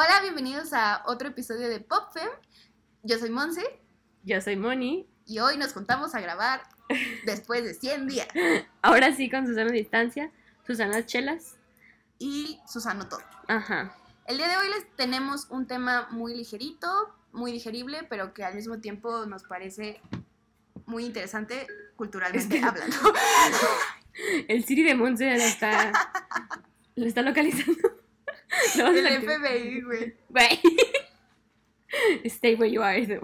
Hola, bienvenidos a otro episodio de PopFem. Yo soy Monse Yo soy Moni. y hoy nos juntamos a grabar después de 100 días. Ahora sí con Susana distancia. Susana Chelas. Y Susano todo. Ajá. El día de hoy les tenemos un tema muy ligerito, muy digerible, pero que al mismo tiempo nos parece muy interesante culturalmente hablando. El Siri de Monse la está. Lo está localizando. Vamos El. FBI, güey. Güey. Stay where you are.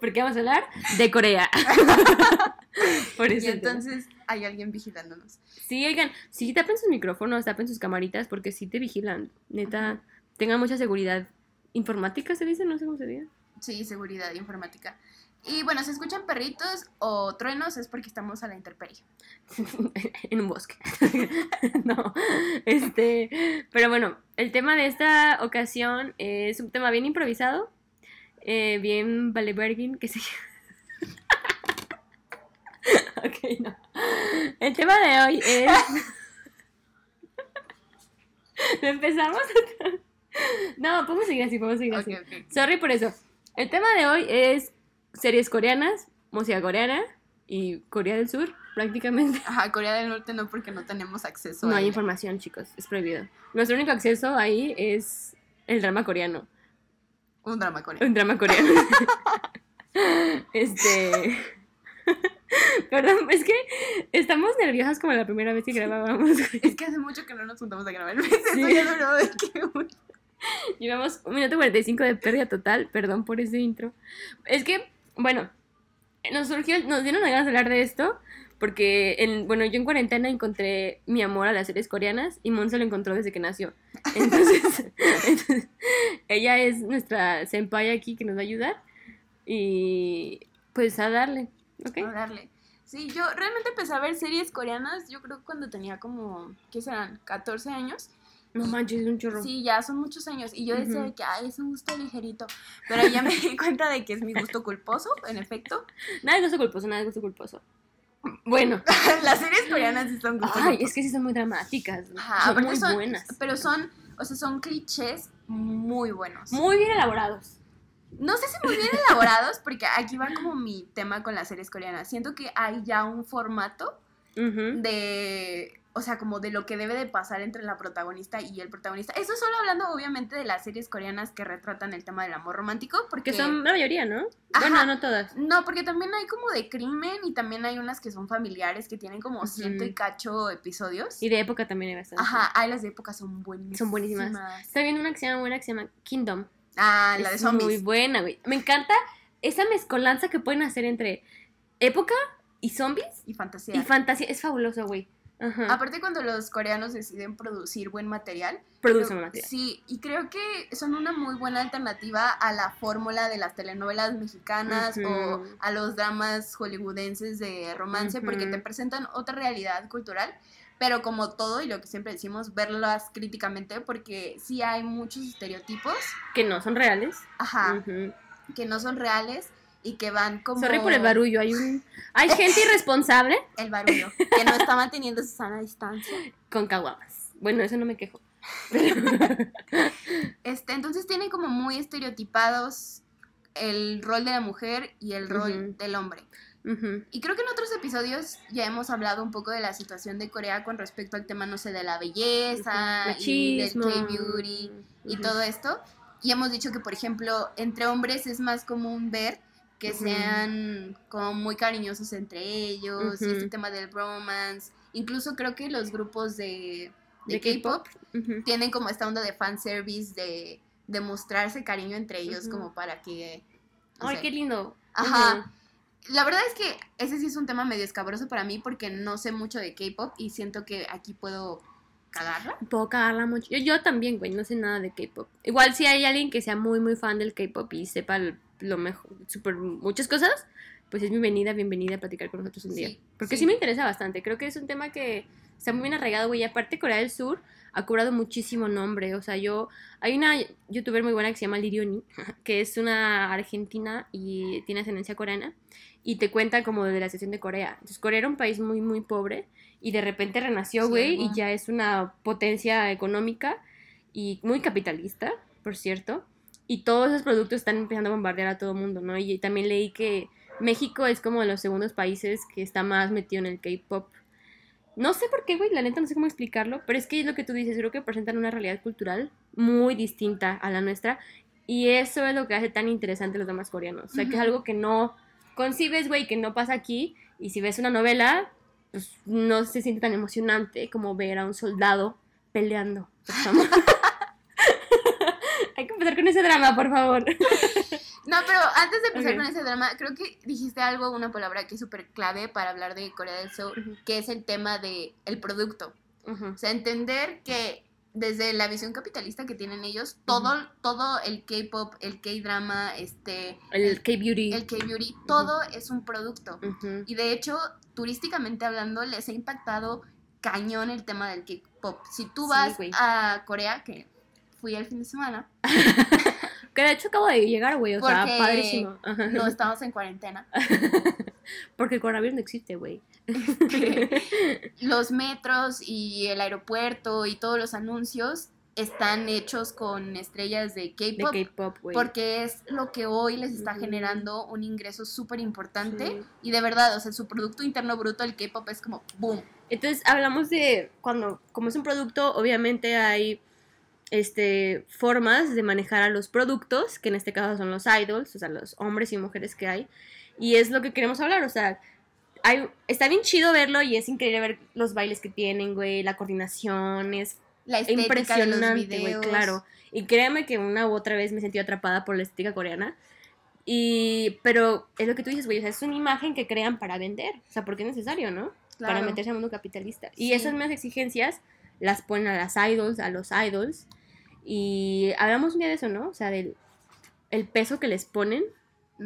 Porque vamos a hablar de Corea. Por Y eso. entonces hay alguien vigilándonos. Sí, oigan, sí, tapen sus micrófonos, tapen sus camaritas, porque sí te vigilan. Neta, tengan mucha seguridad. Informática se dice, no sé cómo se dice. Sí, seguridad informática. Y bueno, si escuchan perritos o truenos es porque estamos a la intemperie. en un bosque. no, este, pero bueno, el tema de esta ocasión es un tema bien improvisado, eh, bien Valebergin, que se ok, no. El tema de hoy es... Empezamos. no, podemos seguir así, podemos seguir así. Sorry por eso. El tema de hoy es series coreanas, música coreana y Corea del Sur, prácticamente. Ajá, Corea del Norte no porque no tenemos acceso No a hay ella. información, chicos, es prohibido. Nuestro único acceso ahí es el drama coreano. Un drama coreano. Un drama coreano. este. Perdón, es que estamos nerviosas como la primera vez que grabábamos. Es que hace mucho que no nos juntamos a grabar. Eso Sí. ya duró de que Llevamos un minuto 45 de pérdida total. Perdón por ese intro. Es que, bueno, nos surgió, nos dieron ganas de hablar de esto. Porque, en, bueno, yo en cuarentena encontré mi amor a las series coreanas y Monse lo encontró desde que nació. Entonces, entonces, ella es nuestra senpai aquí que nos va a ayudar. Y pues a darle, ¿ok? a darle. Sí, yo realmente empecé a ver series coreanas, yo creo que cuando tenía como, ¿qué serán? 14 años. No manches, es un chorro. Sí, ya son muchos años. Y yo decía que, ay, es un gusto ligerito. Pero ya me di cuenta de que es mi gusto culposo, en efecto. Nada de gusto culposo, nada de gusto culposo. Bueno, Las series coreanas sí son gusto ay, culposo. es que sí son muy dramáticas. Ajá, son muy son- buenas. Pero son, o sea, son clichés muy buenos. Muy bien elaborados. No sé si muy bien elaborados, porque aquí va como mi tema con las series coreanas. Siento que hay ya un formato de, o sea, como de lo que debe de pasar entre la protagonista y el protagonista. Eso solo hablando obviamente de las series coreanas que retratan el tema del amor romántico, porque Que son la mayoría, ¿no? Ajá. Bueno, no todas. No, porque también hay como de crimen y también hay unas que son familiares que tienen como ciento y cacho episodios. Y de época también hay bastante. Ajá, hay las de época son buenísimas. Son buenísimas. Estoy viendo una que se llama buena que se llama Kingdom. Ah, la de Es zombies. Muy buena, güey. Me encanta esa mezcolanza que pueden hacer entre época y zombies Y fantasía. y fantasía. Es fabuloso, güey. Ajá. Aparte cuando los coreanos deciden producir buen material, Produce Creo- material. Sí, y creo que son una muy buena alternativa a la fórmula de las telenovelas mexicanas o a los dramas hollywoodenses de romance, porque te presentan otra realidad cultural, pero como todo y lo que siempre decimos, verlas críticamente, porque sí hay muchos estereotipos, Que no son reales. ajá, que no son reales y que van como... Sorry por el barullo. Hay un. Hay gente irresponsable El barullo, que no está manteniendo su sana distancia. con caguamas. Bueno, eso no me quejo. Este, entonces tienen como muy estereotipados el rol de la mujer y el rol del hombre. Y creo que en otros episodios ya hemos hablado un poco de la situación de Corea con respecto al tema, no sé, de la belleza Ujú. y del. K-beauty y todo esto. Y hemos dicho que, por ejemplo, entre hombres es más común ver que sean como muy cariñosos entre ellos, y Ujú. este tema del romance. Incluso creo que los grupos de, de De K-pop tienen como esta onda de fanservice de, de mostrarse cariño entre ellos como para que... no Ay, sé. qué lindo. Ajá. La verdad es que ese sí es un tema medio escabroso para mí porque no sé mucho de K-pop y siento que aquí puedo cagarla. Puedo cagarla mucho. Yo, yo también, güey, no sé nada de K-pop. Igual si hay alguien que sea muy, muy fan del K-pop y sepa l- lo mejor, super, muchas cosas, pues es bienvenida, bienvenida a platicar con nosotros un día. Sí, Porque sí. sí. me interesa bastante. Creo que es un tema que está muy bien arraigado, güey. Y aparte, Corea del Sur ha cobrado muchísimo nombre. O sea, yo. Hay una youtuber muy buena que se llama Lirioni, que es una argentina y tiene ascendencia coreana. Y te cuenta como de la sesión de Corea. Entonces, Corea era un país muy, muy pobre. Y de repente renació, güey. y ya es una potencia económica. y muy capitalista, por cierto. Y todos esos productos están empezando a bombardear a todo el mundo, ¿no? Y también leí que México es como de los segundos países que está más metido en el K-pop. No sé por qué, güey, la neta no sé cómo explicarlo, pero es que es lo que tú dices, creo que presentan una realidad cultural muy distinta a la nuestra y eso es lo que hace tan interesante a los demás coreanos. O sea, que es algo que no concibes, güey, que no pasa aquí y si ves una novela, pues no se siente tan emocionante como ver a un soldado peleando. Hay que empezar con ese drama, por favor. No, pero antes de empezar con ese drama, creo que dijiste algo, una palabra que es súper clave para hablar de Corea del Sur, que es el tema del el producto. O sea, entender que desde la visión capitalista que tienen ellos, todo, todo el K-pop, el K-drama, este... El K-beauty. El K-beauty, todo es un producto. Y de hecho, turísticamente hablando, les ha impactado cañón el tema del K-pop. Si tú vas a Corea, que fui el fin de semana. que de hecho acabo de llegar, güey, o sea, padrísimo. No estamos en cuarentena. Porque el coronavirus no existe, güey. los metros y el aeropuerto y todos los anuncios están hechos con estrellas de K-pop. Porque es lo que hoy les está generando un ingreso súper importante. Y de verdad, o sea, su Producto Interno Bruto, el K-pop, es como boom. Entonces, hablamos de cuando, como es un producto, obviamente hay este, formas de manejar a los productos, que en este caso son los idols, o sea, los hombres y mujeres que hay. Y es lo que queremos hablar, o sea, hay, está bien chido verlo y es increíble ver los bailes que tienen, güey, la coordinación, es la impresionante, güey, claro. Y créeme que una u otra vez me sentí atrapada por la estética coreana. Y, pero es lo que tú dices, güey, o sea, es una imagen que crean para vender, o sea, porque es necesario, ¿no? Para meterse al mundo capitalista. Y esas mismas exigencias las ponen a las idols, a los idols. Y hablamos un día de eso, ¿no? O sea, del el peso que les ponen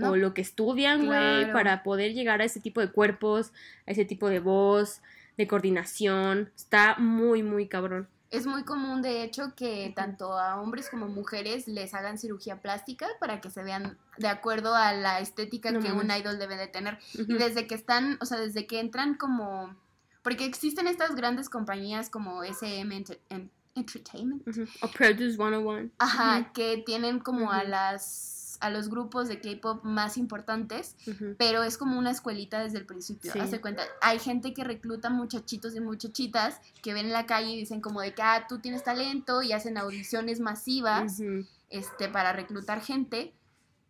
o lo que estudian, güey, para poder llegar a ese tipo de cuerpos, a ese tipo de voz, de coordinación. Está muy, muy cabrón. Es muy común, de hecho, que tanto a hombres como mujeres les hagan cirugía plástica para que se vean de acuerdo a la estética que un idol debe de tener. Y desde que están, o sea, desde que entran como... Porque existen estas grandes compañías como SM Entertainment. O Produce 101. Ajá, que tienen como a las a los grupos de K-pop más importantes, pero es como una escuelita desde el principio. Hace cuenta, hay gente que recluta muchachitos y muchachitas que ven en la calle y dicen como de que ah, tú tienes talento y hacen audiciones masivas este, para reclutar gente,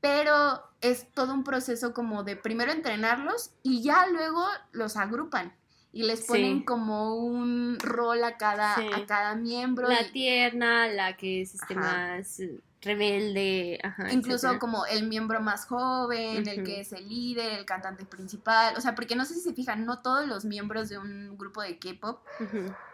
pero es todo un proceso como de primero entrenarlos y ya luego los agrupan y les ponen como un rol a cada, a cada miembro. La tierna, la que es este, más rebelde, ajá, incluso como el miembro más joven, el que es el líder, el cantante principal, o sea, porque no sé si se fijan, no todos los miembros de un grupo de K-pop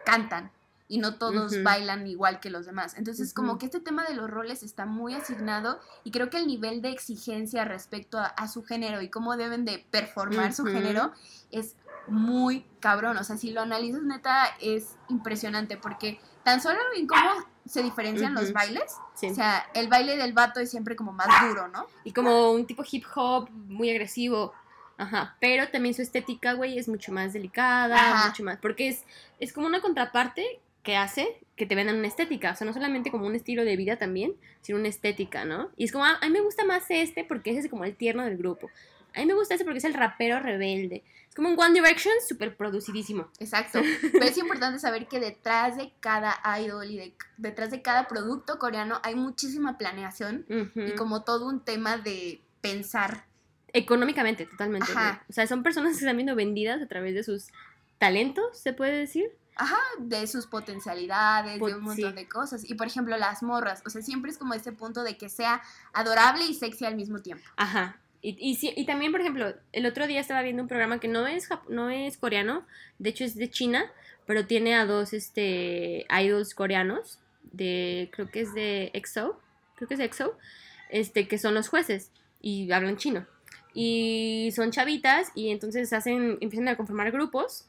cantan y no todos bailan igual que los demás. Entonces, como que este tema de los roles está muy asignado y creo que el nivel de exigencia respecto a, su género y cómo deben de performar su género es muy cabrón. O sea, si lo analizas neta es impresionante porque tan solo en cómo se diferencian los bailes. O sea, el baile del vato es siempre como más duro, ¿no? Y como un tipo hip hop muy agresivo. Ajá, pero también su estética, güey, es mucho más delicada, mucho más, porque es, es como una contraparte que hace que te vendan una estética, o sea, no solamente como un estilo de vida también, sino una estética, ¿no? Y es como, ah, a mí me gusta más este porque ese es como el tierno del grupo. A mí me gusta ese porque es el rapero rebelde. Es como un One Direction súper producidísimo. Exacto. Pero es importante saber que detrás de cada idol y detrás de cada producto coreano hay muchísima planeación y como todo un tema de pensar. Económicamente, totalmente. O sea, son personas que están viendo vendidas a través de sus talentos, se puede decir. Ajá, de sus potencialidades, de un montón de cosas. Y por ejemplo, las morras, o sea, siempre es como ese punto de que sea adorable y sexy al mismo tiempo. Ajá, y, y, también, por ejemplo, el otro día estaba viendo un programa que no es, no es coreano, de hecho es de China, pero tiene a dos este, idols coreanos, de, creo que es de EXO, creo que es EXO, este, que son los jueces y hablan chino. Y son chavitas y entonces hacen, empiezan a conformar grupos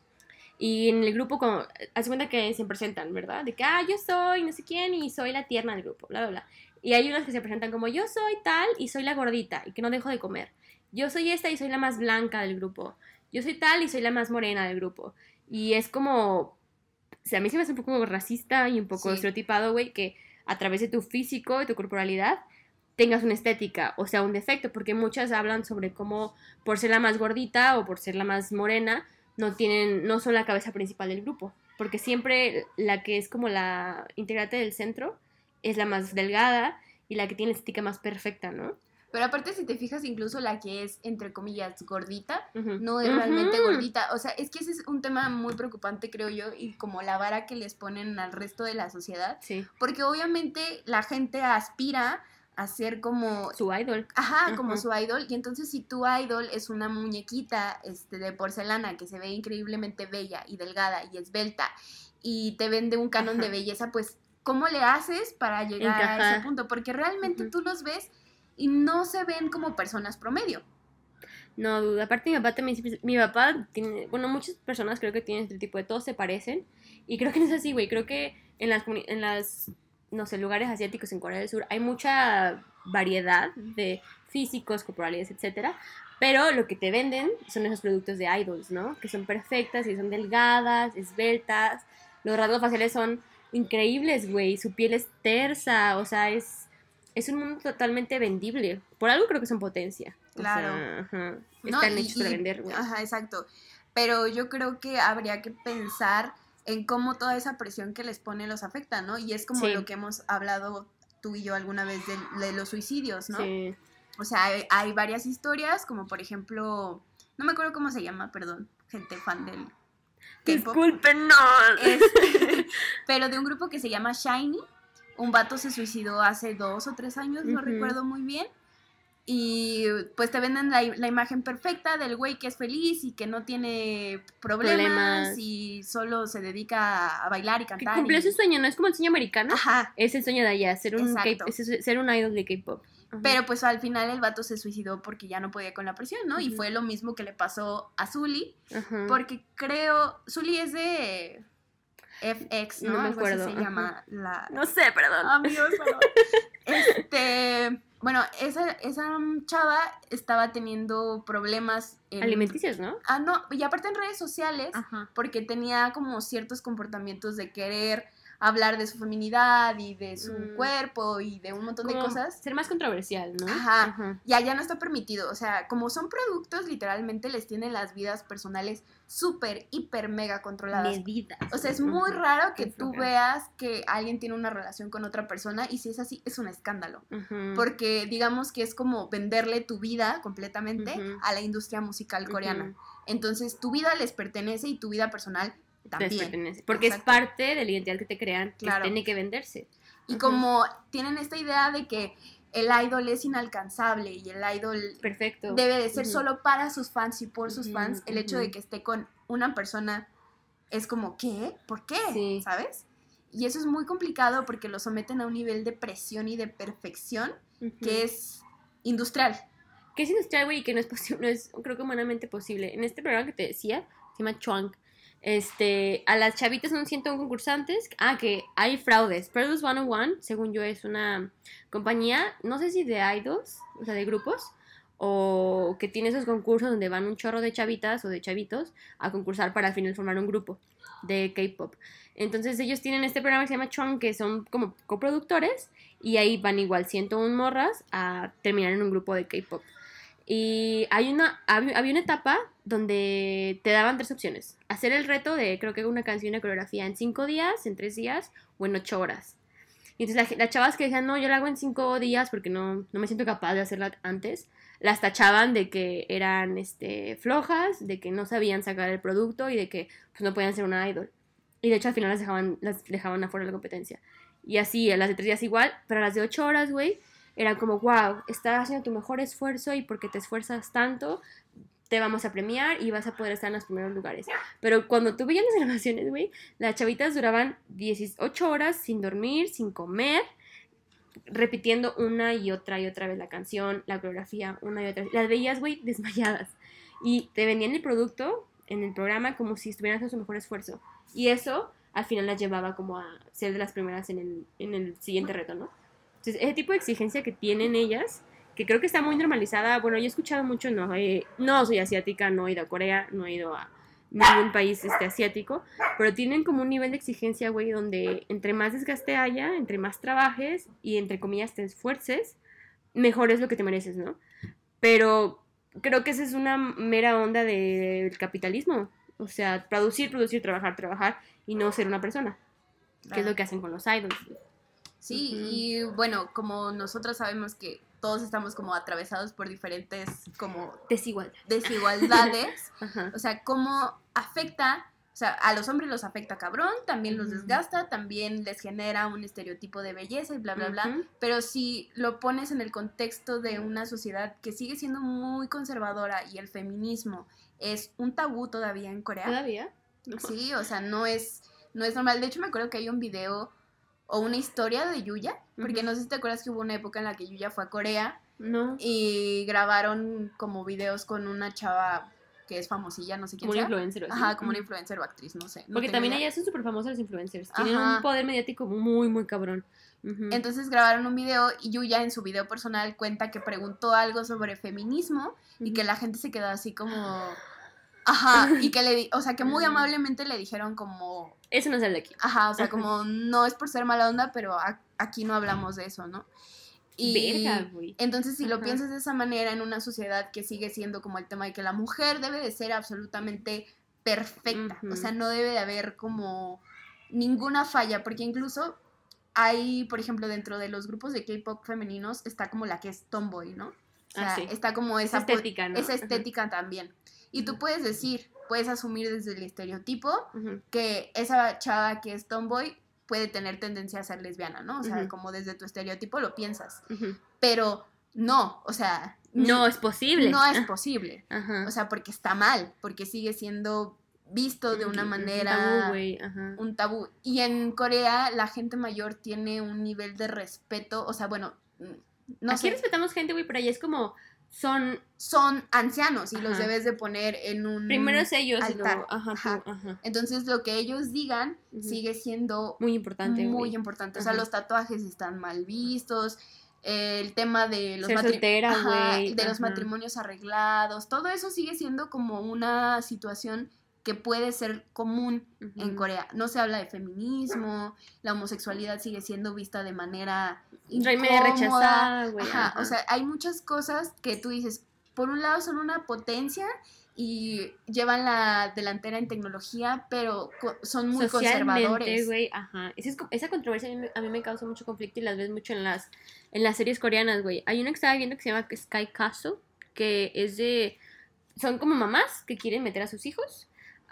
y en el grupo, como, hace cuenta que se presentan, ¿verdad? De que, ah, yo soy no sé quién y soy la tierna del grupo, bla, bla, bla. Y hay unas que se presentan como yo soy tal y soy la gordita y que no dejo de comer. Yo soy esta y soy la más blanca del grupo. Yo soy tal y soy la más morena del grupo. Y es como, o sea, a mí se me hace un poco racista y un poco estereotipado, güey, que a través de tu físico y tu corporalidad tengas una estética, o sea, un defecto, porque muchas hablan sobre cómo por ser la más gordita o por ser la más morena, no tienen, no son la cabeza principal del grupo, porque siempre la que es como la integrante del centro es la más delgada y la que tiene la estética más perfecta, ¿no? Pero aparte, si te fijas, incluso la que es, entre comillas, gordita, no es realmente gordita. O sea, es que ese es un tema muy preocupante, creo yo, y como la vara que les ponen al resto de la sociedad. Sí. Porque obviamente la gente aspira a ser como... Su idol. Ajá, como su idol. Y entonces si tu idol es una muñequita este, de porcelana que se ve increíblemente bella y delgada y esbelta y te vende un canon de belleza, pues ¿cómo le haces para llegar a ese punto? Porque realmente tú los ves y no se ven como personas promedio. No duda. Aparte, mi papá también. Mi papá tiene. Bueno, muchas personas creo que tienen este tipo de. Todos se parecen. Y creo que no es así, güey. Creo que en las, en las. No sé, lugares asiáticos en Corea del Sur hay mucha variedad de físicos, corporales, etcétera. Pero lo que te venden son esos productos de idols, ¿no? Que son perfectas y son delgadas, esbeltas. Los rasgos faciales son increíbles, güey. Su piel es tersa, o sea, es es un mundo totalmente vendible. Por algo creo que son potencia. Claro. Están hechos para vender. Ajá, exacto. Pero yo creo que habría que pensar en cómo toda esa presión que les pone los afecta, ¿no? Y es como lo que hemos hablado tú y yo alguna vez de, los suicidios, ¿no? Sí. O sea, hay, varias historias, como por ejemplo, no me acuerdo cómo se llama, perdón, gente fan del Disculpen, no. Este, pero de un grupo que se llama Shiny un vato se suicidó hace dos o tres años, no recuerdo muy bien. Y pues te venden la, imagen perfecta del güey que es feliz y que no tiene problemas, y solo se dedica a bailar y cantar. Que cumplió su sueño, ¿no? Es como el sueño americano. Ajá. Es el sueño de allá, ser un, ser un idol de K-pop. Pero pues al final el vato se suicidó porque ya no podía con la presión, ¿no? Y fue lo mismo que le pasó a Zully. Porque creo, Zully es de FX, ¿no? No me acuerdo. se llama la... No sé, perdón. Amigos, perdón. este... Bueno, esa, esa chava estaba teniendo problemas en... alimenticios, ¿no? Ah, no, y aparte en redes sociales, porque tenía como ciertos comportamientos de querer hablar de su feminidad y de su mm. cuerpo y de un montón de cosas. Ser más controversial, ¿no? Ajá. Y allá no está permitido. O sea, como son productos, literalmente les tienen las vidas personales súper, hiper, mega controladas. Medidas. O sea, es muy raro que tú veas que alguien tiene una relación con otra persona y si es así, es un escándalo. Porque digamos que es como venderle tu vida completamente a la industria musical coreana. Entonces, tu vida les pertenece y tu vida personal también. Porque es parte de la identidad que te crean, que tiene que venderse. Y como tienen esta idea de que el idol es inalcanzable y el idol Perfecto. debe de ser solo para sus fans y por sus fans, el hecho de que esté con una persona es como, ¿qué? ¿Por qué? ¿Sabes? Y eso es muy complicado porque lo someten a un nivel de presión y de perfección que es industrial. Que es industrial, güey, y que no es posible, no es, creo que humanamente posible. En este programa que te decía, se llama Chuang, este, a las chavitas son 101 concursantes. Ah, que hay fraudes. Produce 101, según yo, es una compañía, no sé si de idols, o sea, de grupos, o que tiene esos concursos donde van un chorro de chavitas o de chavitos a concursar para al final formar un grupo de K-pop. Entonces ellos tienen este programa que se llama Chung, que son como coproductores, y ahí van igual 101 morras a terminar en un grupo de K-pop. Y hay una, había una etapa donde te daban tres opciones. Hacer el reto de, creo que una canción una coreografía en cinco días, en tres días o en ocho horas. Y entonces las, chavas que decían, no, yo la hago en cinco días porque no, no me siento capaz de hacerla antes, las tachaban de que eran este, flojas, de que no sabían sacar el producto y de que pues, no podían ser una idol. Y de hecho al final las dejaban, las dejaban afuera de la competencia. Y así, a las de tres días igual, pero a las de ocho horas, güey, era como, wow, estás haciendo tu mejor esfuerzo y porque te esfuerzas tanto, te vamos a premiar y vas a poder estar en los primeros lugares. Pero cuando tú veías las grabaciones, güey, las chavitas duraban 18 horas sin dormir, sin comer, repitiendo una y otra y otra vez la canción, la coreografía, una y otra vez. Las veías, güey, desmayadas. Y te vendían el producto en el programa como si estuvieran haciendo su mejor esfuerzo. Y eso al final las llevaba como a ser de las primeras en el, en el siguiente reto, ¿no? Entonces, ese tipo de exigencia que tienen ellas, que creo que está muy normalizada, bueno, yo he escuchado mucho, no, eh, no soy asiática, no he ido a Corea, no he ido a ningún país este, asiático, pero tienen como un nivel de exigencia, güey, donde entre más desgaste haya, entre más trabajes y entre comillas te esfuerces, mejor es lo que te mereces, ¿no? Pero creo que esa es una mera onda del capitalismo. O sea, producir, producir, trabajar, trabajar y no ser una persona. Que es lo que hacen con los idols. Sí, y bueno, como nosotros sabemos que todos estamos como atravesados por diferentes como desigualdades, desigualdades o sea, cómo afecta, o sea, a los hombres los afecta cabrón, también los desgasta, también les genera un estereotipo de belleza y bla, bla, bla, pero si lo pones en el contexto de una sociedad que sigue siendo muy conservadora y el feminismo es un tabú todavía en Corea. ¿Todavía? Sí, o sea, no es, no es normal. De hecho, me acuerdo que hay un video o una historia de Yuya, porque no sé si te acuerdas que hubo una época en la que Yuya fue a Corea. No. Y grabaron como videos con una chava que es famosilla, no sé quién Como una influencer. Ajá, como una influencer o actriz, no sé. Porque también ellas son súper famosas las influencers. Tienen un poder mediático muy, muy cabrón. Entonces grabaron un video y Yuya en su video personal cuenta que preguntó algo sobre feminismo y que la gente se quedó así como... Ajá, y que le, di o sea, que muy amablemente le dijeron como... Eso no sale de aquí. Ajá, o sea, como no es por ser mala onda, pero aquí no hablamos de eso, ¿no? Y entonces si lo piensas de esa manera en una sociedad que sigue siendo como el tema de que la mujer debe de ser absolutamente perfecta, o sea, no debe de haber como ninguna falla, porque incluso hay, por ejemplo, dentro de los grupos de K-pop femeninos está como la que es tomboy, ¿no? O sea, ah, está como esa, estética, ¿no? esa estética también. Y tú puedes decir, puedes asumir desde el estereotipo que esa chava que es tomboy puede tener tendencia a ser lesbiana, ¿no? O sea, como desde tu estereotipo lo piensas. Pero no, o sea... No es posible. No es posible. O sea, porque está mal, porque sigue siendo visto de una manera... Un tabú, Un tabú. Y en Corea la gente mayor tiene un nivel de respeto, o sea, bueno... No Aquí respetamos gente, güey, pero allá es como son son ancianos y los debes de poner en un primero es ellos altar. ajá, entonces lo que ellos digan sigue siendo muy importante muy importante. O sea los tatuajes están mal vistos el tema de los, de los matrimonios arreglados todo eso sigue siendo como una situación que puede ser común en Corea. No se habla de feminismo, la homosexualidad sigue siendo vista de manera incómoda. rechazada, güey. o sea, hay muchas cosas que tú dices, por un lado son una potencia y llevan la delantera en tecnología, pero son muy conservadores. güey, ajá. Esa, esa controversia a mí, me causa mucho conflicto y las ves mucho en las, en las series coreanas, güey. Hay una que estaba viendo que se llama Sky Castle, que es de... Son como mamás que quieren meter a sus hijos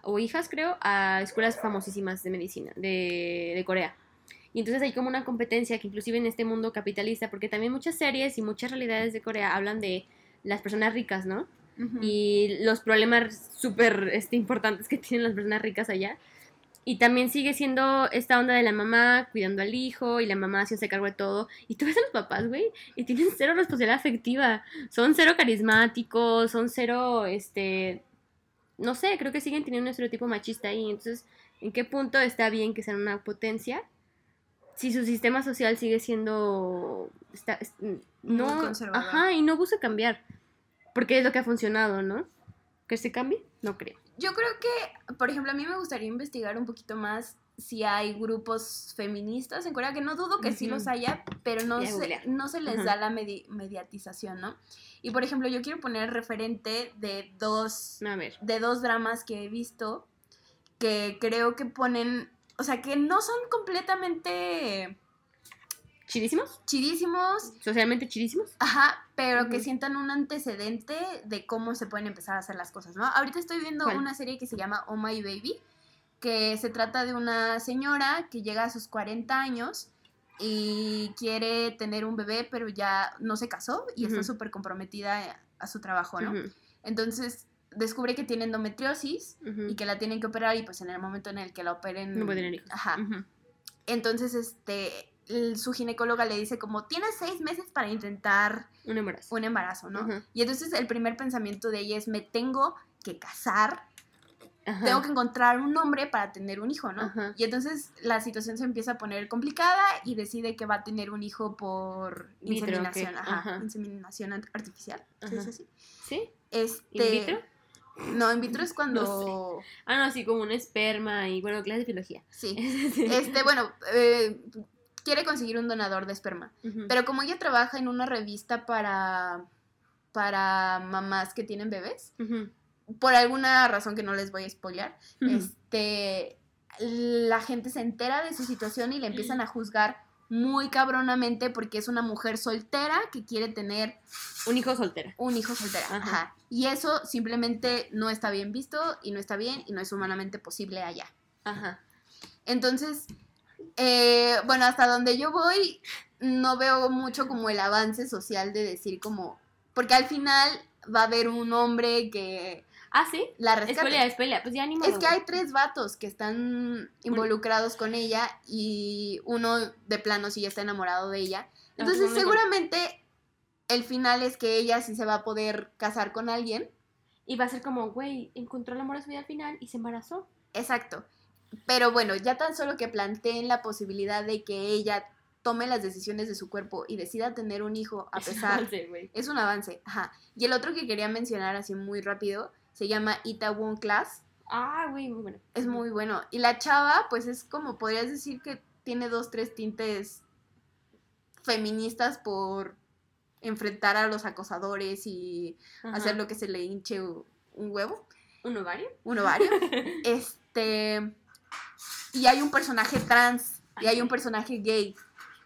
o hijas, creo, a escuelas famosísimas de medicina de, de Corea. Y entonces hay como una competencia que inclusive en este mundo capitalista, porque también muchas series y muchas realidades de Corea hablan de las personas ricas, ¿no? Y los problemas súper este, importantes que tienen las personas ricas allá. Y también sigue siendo esta onda de la mamá cuidando al hijo y la mamá haciéndose cargo de todo. Y tú ves a los papás, güey, y tienen cero responsabilidad afectiva. Son cero carismáticos, son cero, este, no sé, creo que siguen teniendo un estereotipo machista ahí. Entonces, ¿en qué punto está bien que sean una potencia? Si su sistema social sigue siendo. Está, no, Ajá, y no busca cambiar. Porque es lo que ha funcionado, ¿no? ¿Que se cambie? No creo. Yo creo que, por ejemplo, a mí me gustaría investigar un poquito más si hay grupos feministas en Corea, que no dudo que sí los haya, pero no, se, no se les da la mediatización, ¿no? Y por ejemplo, yo quiero poner referente de dos, de dos dramas que he visto que creo que ponen, o sea, que no son completamente... ¿Chidísimos? Chidísimos. ¿Socialmente chidísimos? Ajá, pero que sientan un antecedente de cómo se pueden empezar a hacer las cosas, ¿no? Ahorita estoy viendo una serie que se llama Oh My Baby, que se trata de una señora que llega a sus 40 años y quiere tener un bebé, pero ya no se casó y está súper comprometida a su trabajo, ¿no? Entonces descubre que tiene endometriosis y que la tienen que operar y pues en el momento en el que la operen... No puede tener hijos. Ajá. Entonces, este, su ginecóloga le dice como, tienes seis meses para intentar... Un embarazo. Un embarazo, ¿no? Y entonces el primer pensamiento de ella es, me tengo que casar tengo que encontrar un hombre para tener un hijo, ¿no? Y entonces la situación se empieza a poner complicada y decide que va a tener un hijo por inseminación, ajá, inseminación artificial. ¿Sí es así? ¿Sí? Este, No, in vitro es cuando... Ah, no, sí, como un esperma y, bueno, clase de biología. Sí. Este, bueno, eh, quiere conseguir un donador de esperma. Pero como ella trabaja en una revista para, para mamás que tienen bebés, Ujú. Por alguna razón que no les voy a spoilear, Ujú. este, la gente se entera de su situación y le empiezan a juzgar muy cabronamente porque es una mujer soltera que quiere tener Un hijo soltera. un hijo soltera. Ajá. Ajá. Y eso simplemente no está bien visto y no está bien y no es humanamente posible allá. Ajá. Entonces, eh, bueno, hasta donde yo voy, no veo mucho como el avance social de decir como, porque al final va a haber un hombre que Ah, sí. la rescate. Spoiler, spoiler. Pues ya ni modo, Es que güey. hay tres vatos que están involucrados con ella y uno de plano sí está enamorado de ella. Entonces no me seguramente el final es que ella sí se va a poder casar con alguien. Y va a ser como, güey, encontró el amor de su vida al final y se embarazó. Exacto. Pero bueno, ya tan solo que planteen la posibilidad de que ella tome las decisiones de su cuerpo y decida tener un hijo a Es un pesar avance, güey. es un avance. Ajá. Y el otro que quería mencionar así muy rápido se llama Itaewon Class. Ah, güey, muy bueno. Es muy bueno. Y la chava, pues es como podrías decir que tiene dos, tres tintes feministas por enfrentar a los acosadores y Ajá. hacer lo que se le hinche un huevo, ¿Un ovario? un ovario. este. Y hay un personaje trans y hay un personaje gay.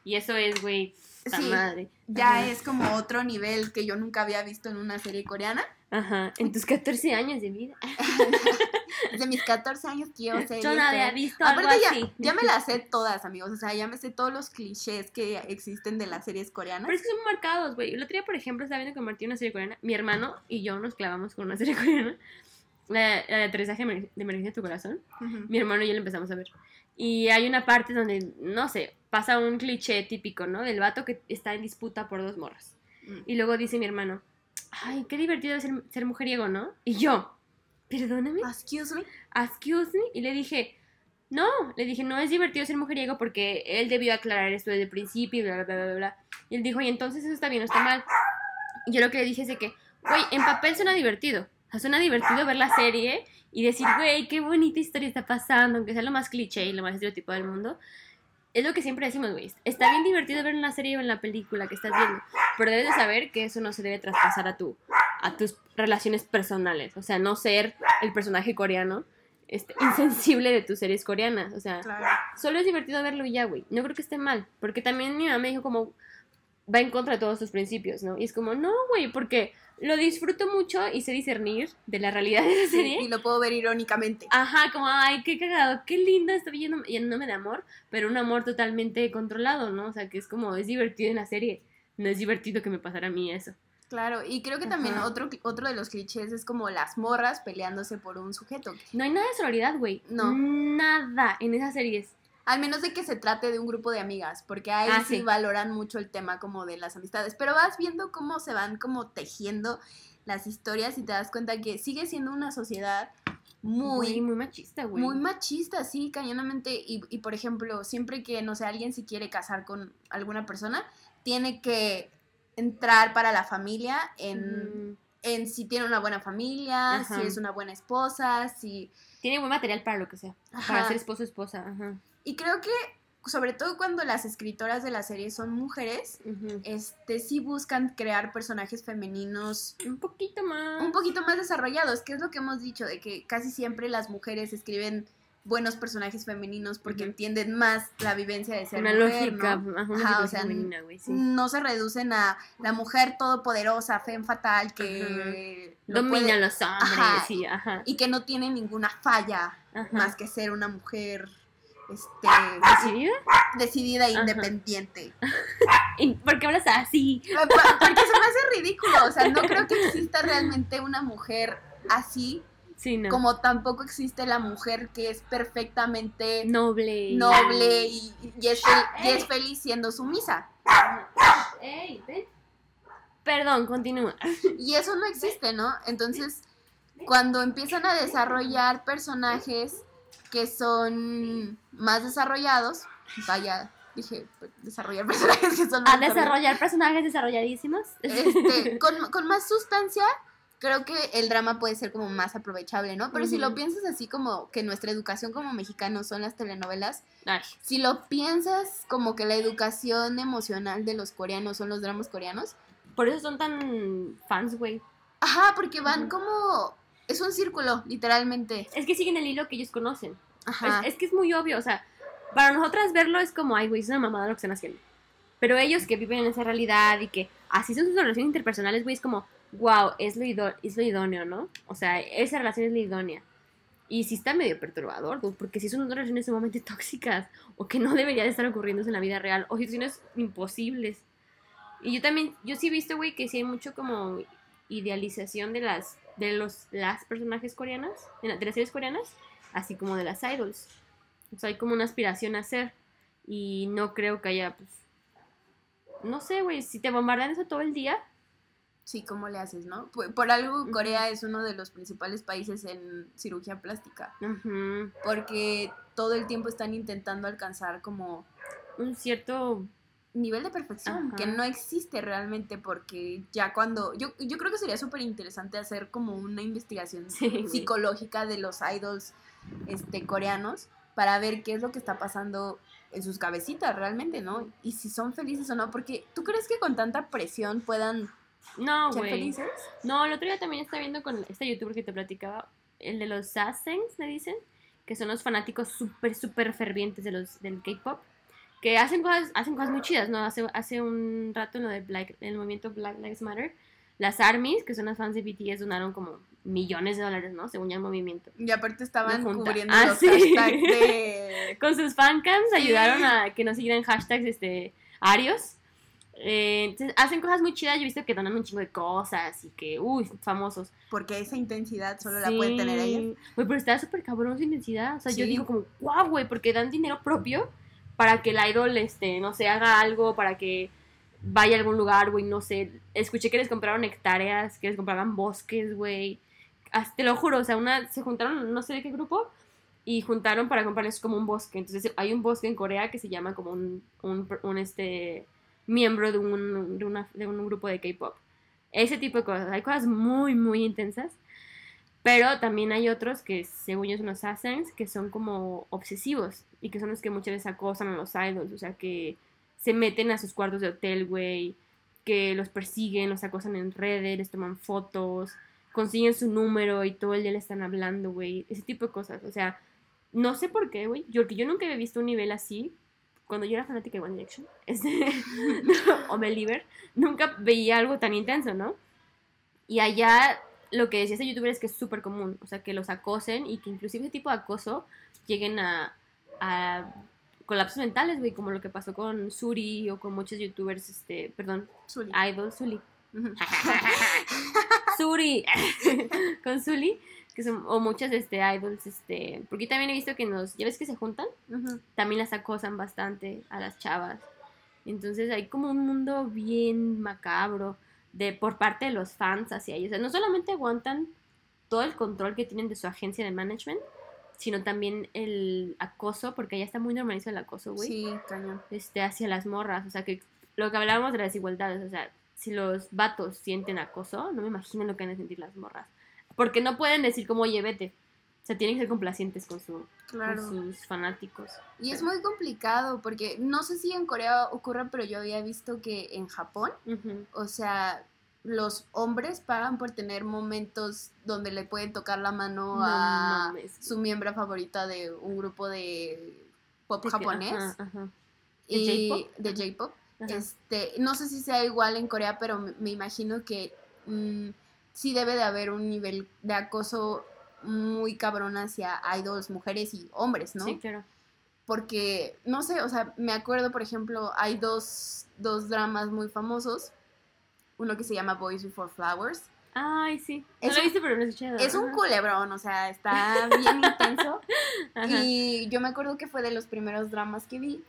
Y eso es, güey, Sí. madre. Ya Ajá. es como otro nivel que yo nunca había visto en una serie coreana. Ajá. En tus 14 años de vida. Desde mis 14 años quiero ser. Yo no había visto algo Aparte ya, así. ya me las sé todas, amigos. O sea, ya me sé todos los clichés que existen de las series coreanas. Pero es que son marcados, güey. El otro día, por ejemplo, estaba viendo que Martín una serie coreana. Mi hermano y yo nos clavamos con una serie coreana. La, la de aterrizaje de emer- de emergencia de tu corazón. Ujú. Mi hermano y yo la empezamos a ver. Y hay una parte donde, no sé, pasa un cliché típico, ¿no? Del vato que está en disputa por dos morras. Mm. Y luego dice mi hermano, ay, qué divertido ser, ser mujeriego, ¿no? Y yo, perdóname, Excuse me. excuse me. Y le dije, no, le dije, no es divertido ser mujeriego porque él debió aclarar esto desde el principio y bla, bla, bla, bla, bla. Y él dijo, y entonces eso está bien o está mal. Y yo lo que le dije es de que, güey, en papel suena divertido. O sea, suena divertido ver la serie y decir, güey, qué bonita historia está pasando, aunque sea lo más cliché y lo más estereotipo del mundo. Es lo que siempre decimos, güey. Está bien divertido ver en la serie o en la película que estás viendo, pero debes de saber que eso no se debe traspasar a tu a tus relaciones personales, o sea, no ser el personaje coreano este, insensible de tus series coreanas, o sea, Claro. solo es divertido verlo y ya, güey. No creo que esté mal, porque también mi mamá me dijo como va en contra de todos tus principios, ¿no? Y es como, no, güey, porque lo disfruto mucho y sé discernir de la realidad de la serie. Y lo puedo ver irónicamente. Ajá, como, ay, qué cagado, qué lindo, estoy lleno- llenándome de amor, pero un amor totalmente controlado, ¿no? O sea, que es como, es divertido en la serie, no es divertido que me pasara a mí eso. Claro. Y creo que también Ajá. otro, otro de los clichés es como las morras peleándose por un sujeto. No hay nada de sororidad, güey. No. Nada en esas series. Al menos de que se trate de un grupo de amigas, porque ahí Ah, sí, sí. valoran mucho el tema como de las amistades. Pero vas viendo cómo se van como tejiendo las historias y te das cuenta que sigue siendo una sociedad Muy, muy, muy machista, güey. muy machista, sí, cañonamente. Y, y, por ejemplo, siempre que, no sé, alguien se quiere casar con alguna persona, tiene que entrar para la familia en, Mm, en si tiene una buena familia, Ajá. si es una buena esposa, si... Tiene buen material para lo que sea. Para Ajá. ser esposo o esposa. Ajá. Y creo que, sobre todo cuando las escritoras de la serie son mujeres, este sí buscan crear personajes femeninos Un poquito más. un poquito más desarrollados, que es lo que hemos dicho, de que casi siempre las mujeres escriben buenos personajes femeninos porque entienden más la vivencia de ser Una mujer, lógica. ¿no? ajá, una Ajá, o sea, femenina, güey, sí. No se reducen a la mujer todopoderosa, fem fatal, que lo Domina puede- los hombres, Ajá. sí, ajá. y que no tiene ninguna falla más que ser una mujer este, ¿Decidida? decidida e independiente. ¿Y ¿Por qué hablas así? Por- Porque se me hace ridículo, o sea, no creo que exista realmente una mujer así, Sí, no. como tampoco existe la mujer que es perfectamente Noble. noble y, y es, fel- y es feliz siendo sumisa. Ey, ven. Perdón, continúa. Y eso no existe, ¿no? Entonces, cuando empiezan a desarrollar personajes que son más desarrollados, vaya, dije, pues, desarrollar personajes que son más A desarrollar personajes desarrolladísimos. este, con, con más sustancia, creo que el drama puede ser como más aprovechable, ¿no? Pero si lo piensas así como que nuestra educación como mexicanos son las telenovelas, si lo piensas como que la educación emocional de los coreanos son los dramas coreanos. Por eso son tan fans, güey. Ajá, porque van como... Es un círculo, literalmente. Es que siguen el hilo que ellos conocen. Ajá. Es, que es muy obvio, o sea, para nosotras verlo es como, ay, güey, es una mamada lo que están haciendo. Pero ellos que viven en esa realidad y que así son sus relaciones interpersonales, güey, es como, wow, es lo, es lo idóneo, ¿no? O sea, esa relación es la idónea. Y sí está medio perturbador, porque si son relaciones sumamente tóxicas o que no debería de estar ocurriendo en la vida real o situaciones imposibles. Y yo también, yo sí he visto, güey, que sí hay mucho como idealización de las, de los, las personajes coreanas, de las series coreanas, así como de las idols. O sea, hay como una aspiración a ser y no creo que haya, pues, no sé, güey, si te bombardean eso todo el día, Sí, ¿cómo le haces, no? Por, algo Corea es uno de los principales países en cirugía plástica. Porque todo el tiempo están intentando alcanzar como un cierto nivel de perfección que no existe realmente porque ya cuando yo, yo creo que sería súper interesante hacer como una investigación psicológica de los idols este coreanos para ver qué es lo que está pasando en sus cabecitas realmente, ¿no? Y si son felices o no, porque tú crees que con tanta presión puedan no, güey. No, el otro día también estaba viendo con este youtuber que te platicaba, el de los Sassens, me dicen, que son los fanáticos súper, súper fervientes de los, del K-pop, que hacen cosas, hacen cosas muy chidas, ¿no? Hace, hace un rato en lo de Black, el movimiento Black Lives Matter, las ARMYs, que son las fans de BTS, donaron como millones de dólares, ¿no? Según ya el movimiento. Y aparte estaban cubriendo ah, los hashtags de... Con sus fancams ayudaron a que no siguieran hashtags este, arios. Eh, entonces hacen cosas muy chidas. Yo he visto que donan un chingo de cosas y que, uy, famosos. Porque esa intensidad solo la pueden tener ellos. Güey, pero está súper cabrón su intensidad. O sea, yo digo como, guau, güey, porque dan dinero propio para que el idol, este, no sé, haga algo, para que vaya a algún lugar, güey, no sé. Escuché que les compraron hectáreas, que les compraban bosques, güey. Te lo juro, o sea, una, se juntaron, no sé de qué grupo, y juntaron para comprarles como un bosque. Entonces hay un bosque en Corea que se llama como un, un, este miembro de un, de, una, de un grupo de K-pop. Ese tipo de cosas. Hay cosas muy, muy intensas. Pero también hay otros que, según son los assassins, que son como obsesivos y que son los que muchas veces acosan a los idols. O sea, que se meten a sus cuartos de hotel, güey. Que los persiguen, los acosan en redes, les toman fotos, consiguen su número y todo el día le están hablando, güey. Ese tipo de cosas. O sea, no sé por qué, güey. Yo, yo nunca había visto un nivel así cuando yo era fanática de One Direction, este, o Believer, nunca veía algo tan intenso, ¿no? Y allá lo que decía ese youtuber es que es súper común, o sea, que los acosen y que inclusive ese tipo de acoso lleguen a, a colapsos mentales, güey, como lo que pasó con Suri o con muchos youtubers, este, perdón, Suri. Idol, Suri. Suri, con Suli, o muchas este, idols, este, porque también he visto que nos, ya ves que se juntan, también las acosan bastante a las chavas. Entonces hay como un mundo bien macabro de por parte de los fans hacia ellos. O sea, no solamente aguantan todo el control que tienen de su agencia de management, sino también el acoso, porque ya está muy normalizado el acoso, güey. Sí, cañón. Este, hacia las morras, o sea, que lo que hablábamos de las desigualdades, o sea, si los vatos sienten acoso, no me imagino lo que van a sentir las morras. Porque no pueden decir como, oye, vete. Sea, tienen que ser complacientes con, su, sus fanáticos. Y es muy complicado porque no sé si en Corea ocurre, pero yo había visto que en Japón, o sea, los hombres pagan por tener momentos donde le pueden tocar la mano a su miembro favorita de un grupo de pop japonés. Y de J-pop. Este, no sé si sea igual en Corea, pero me, imagino que mm, sí debe de haber un nivel de acoso muy cabrón hacia idols, mujeres y hombres, ¿no? Sí, claro. Porque, no sé, o sea, me acuerdo, por ejemplo, hay dos, dos dramas muy famosos. Uno que se llama Boys Before Flowers. Ay, sí. No lo viste, pero lo he escuchado. Es un culebrón, o sea, está bien intenso. Y yo me acuerdo que fue de los primeros dramas que vi.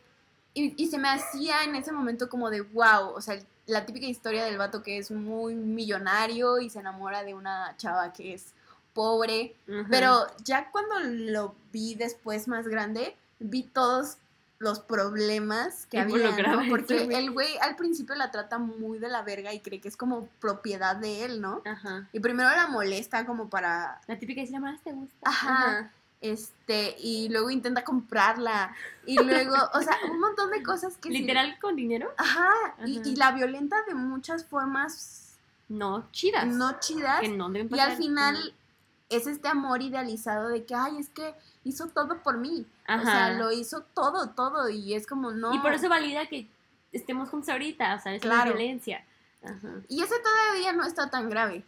Y, y, se me hacía en ese momento como de wow, o sea, la típica historia del vato que es muy millonario y se enamora de una chava que es pobre. Pero ya cuando lo vi después más grande, vi todos los problemas que había, ¿no? Porque el güey al principio la trata muy de la verga y cree que es como propiedad de él, ¿no? Ajá. Y primero la molesta como para La típica es la más te gusta. Ajá. este y luego intenta comprarla y luego, o sea, un montón de cosas que sí- Literal con dinero. Ajá, y, Ajá. y la violenta de muchas formas No, chidas. no chidas. que no deben Y pasar. al final es este amor idealizado de que, ay, es que hizo todo por mí. Ajá. O sea, lo hizo todo, todo. Y es como, no. Y por eso valida que estemos juntos ahorita, o sea, es Claro. la violencia. Ajá. Y ese todavía no está tan grave.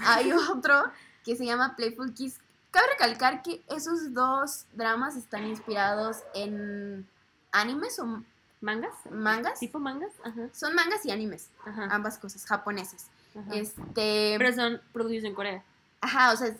Hay otro que se llama Playful Kiss. Cabe recalcar que esos dos dramas están inspirados en animes o ¿Mangas? mangas. ¿Tipo mangas? Ajá. Son mangas y animes, Ajá. ambas cosas, japoneses. ajá. Este, Pero son producidos en Corea. ajá, o sea,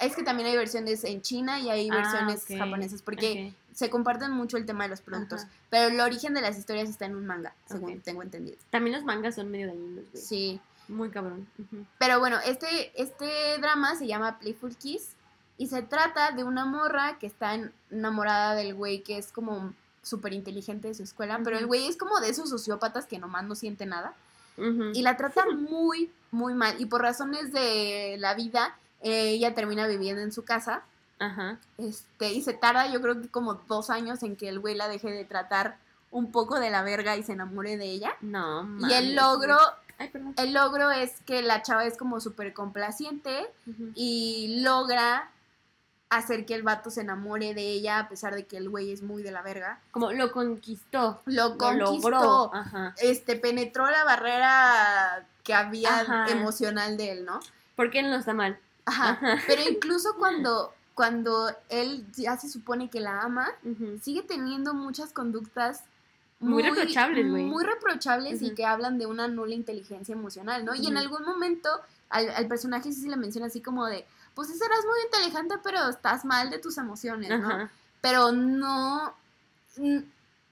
es, que también hay versiones en China y hay Ah, versiones ok, japonesas porque ok. se comparten mucho el tema de los productos, Ajá. pero el origen de las historias está en un manga, según Ok. tengo entendido. También los mangas son medio dañinos, güey. Sí, Muy cabrón. Ujú. pero bueno, este, este drama se llama Playful Kiss y se trata de una morra que está en- enamorada del güey que es como súper inteligente de su escuela, pero el güey es como de esos sociópatas que nomás no siente nada. Ujú. y la trata muy, muy mal. Y por razones de la vida, ella termina viviendo en su casa. Ajá. Este, y se tarda, yo creo que como dos años en que el güey la deje de tratar un poco de la verga y se enamore de ella. No, y el logro. Ay, el logro es que la chava es como súper complaciente y logra hacer que el vato se enamore de ella a pesar de que el güey es muy de la verga. Como lo conquistó. Lo Lo conquistó. logró. Ajá. Este, penetró la barrera que había Ajá. emocional de él, ¿no? Porque él no está mal. Ajá. Pero incluso cuando, cuando él ya se supone que la ama, sigue teniendo muchas conductas Muy reprochables, güey. Muy reprochables y que hablan de una nula inteligencia emocional, ¿no? Y en algún momento al, al personaje sí se le menciona así como de, pues sí serás muy inteligente, pero estás mal de tus emociones, ¿no? Pero no...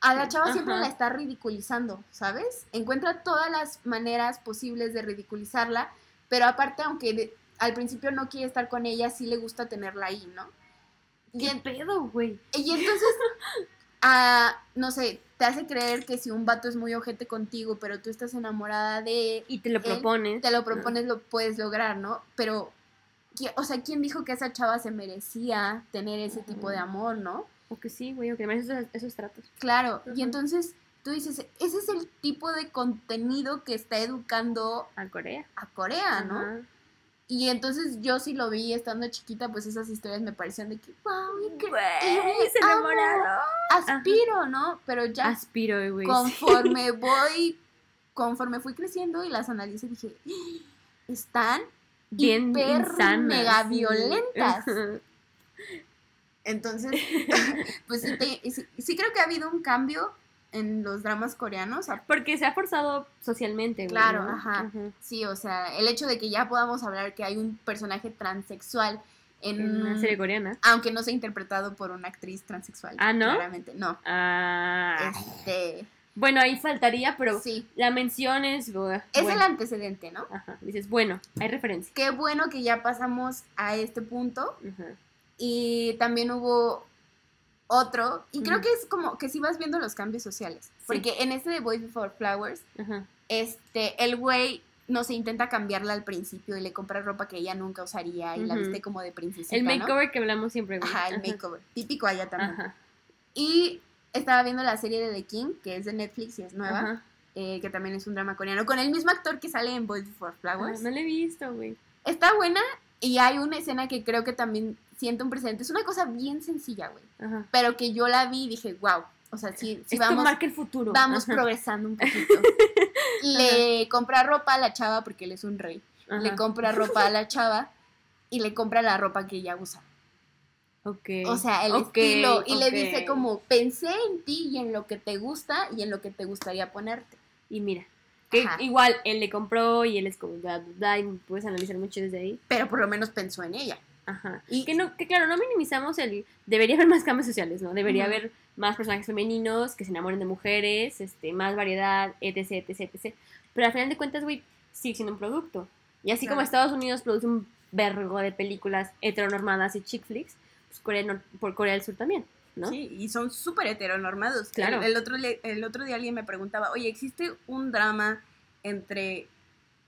A la chava siempre la está ridiculizando, ¿sabes? Encuentra todas las maneras posibles de ridiculizarla, pero aparte, aunque de- al principio no quiere estar con ella, sí le gusta tenerla ahí, ¿no? Y, ¿Qué en- pedo, güey? y entonces, ah, no sé, te hace creer que si un vato es muy ojete contigo, pero tú estás enamorada de él, Y te lo Él propones. te lo propones, lo puedes lograr, ¿no? Pero, ¿qui- o sea, ¿quién dijo que esa chava se merecía tener ese tipo de amor, no? O que sí, güey, o que mereces esos, esos tratos. Claro, y entonces tú dices, ese es el tipo de contenido que está educando A Corea. a Corea, ¿no? Y entonces yo sí lo vi estando chiquita, pues esas historias me parecían de que, wow, Güey, se amo. enamoraron. aspiro, ¿no? Pero ya Aspiro, güey. conforme voy, conforme fui creciendo y las analicé, dije, "Ah, están Bien hiper insanas. mega sí. violentas. Entonces, pues sí, te- sí- sí creo que ha habido un cambio en los dramas coreanos. Porque se ha forzado socialmente, güey. Claro, ¿no? ajá. Sí, o sea, el hecho de que ya podamos hablar que hay un personaje transexual en, En una serie coreana. aunque no sea interpretado por una actriz transexual. Ah, ¿no? Claramente, no. Ah. Este, Bueno, ahí faltaría, pero sí, la mención es. es bueno. el antecedente, ¿no? Ajá. Dices, bueno, hay referencia. Qué bueno que ya pasamos a este punto Ajá. y también hubo otro, y creo que es como que si vas viendo los cambios sociales, porque en este de Boys Before Flowers, este, el güey no se intenta cambiarla al principio y le compra ropa que ella nunca usaría y la viste como de princesita, El ¿no? makeover que hablamos siempre, güey. Ajá, el makeover, típico allá también. Y estaba viendo la serie de The King, que es de Netflix y es nueva, eh, que también es un drama coreano, con el mismo actor que sale en Boys Before Ah, Flowers. no lo he visto, güey. Está buena y hay una escena que creo que también siente un precedente. Es una cosa bien sencilla, güey. Ajá. Pero que yo la vi y dije, wow. O sea, sí, sí Esto vamos, marca el futuro. vamos Ajá. progresando un poquito. le compra ropa a la chava porque él es un rey. Ajá. Le compra ropa a la chava y le compra la ropa que ella usa. Ok. O sea, el Ok, estilo. Y le ok. dice como, pensé en ti y en lo que te gusta y en lo que te gustaría ponerte. Y mira. Que Ajá. igual él le compró y él es como, da, da, y puedes analizar mucho desde ahí. Pero por lo menos pensó en ella. Ajá. Y- que no, que claro, no minimizamos el. Debería haber más cambios sociales, ¿no? Debería Ujú. haber más personajes femeninos que se enamoren de mujeres, este, más variedad, etc, etc, etc. Pero al final de cuentas, güey, sigue siendo un producto. Y así como. Estados Unidos produce un vergo de películas heteronormadas y chick flicks, pues Corea, por Corea del Sur también. ¿no? Sí, y son súper heteronormados. Claro. El, el otro, el otro día alguien me preguntaba, oye, ¿existe un drama entre...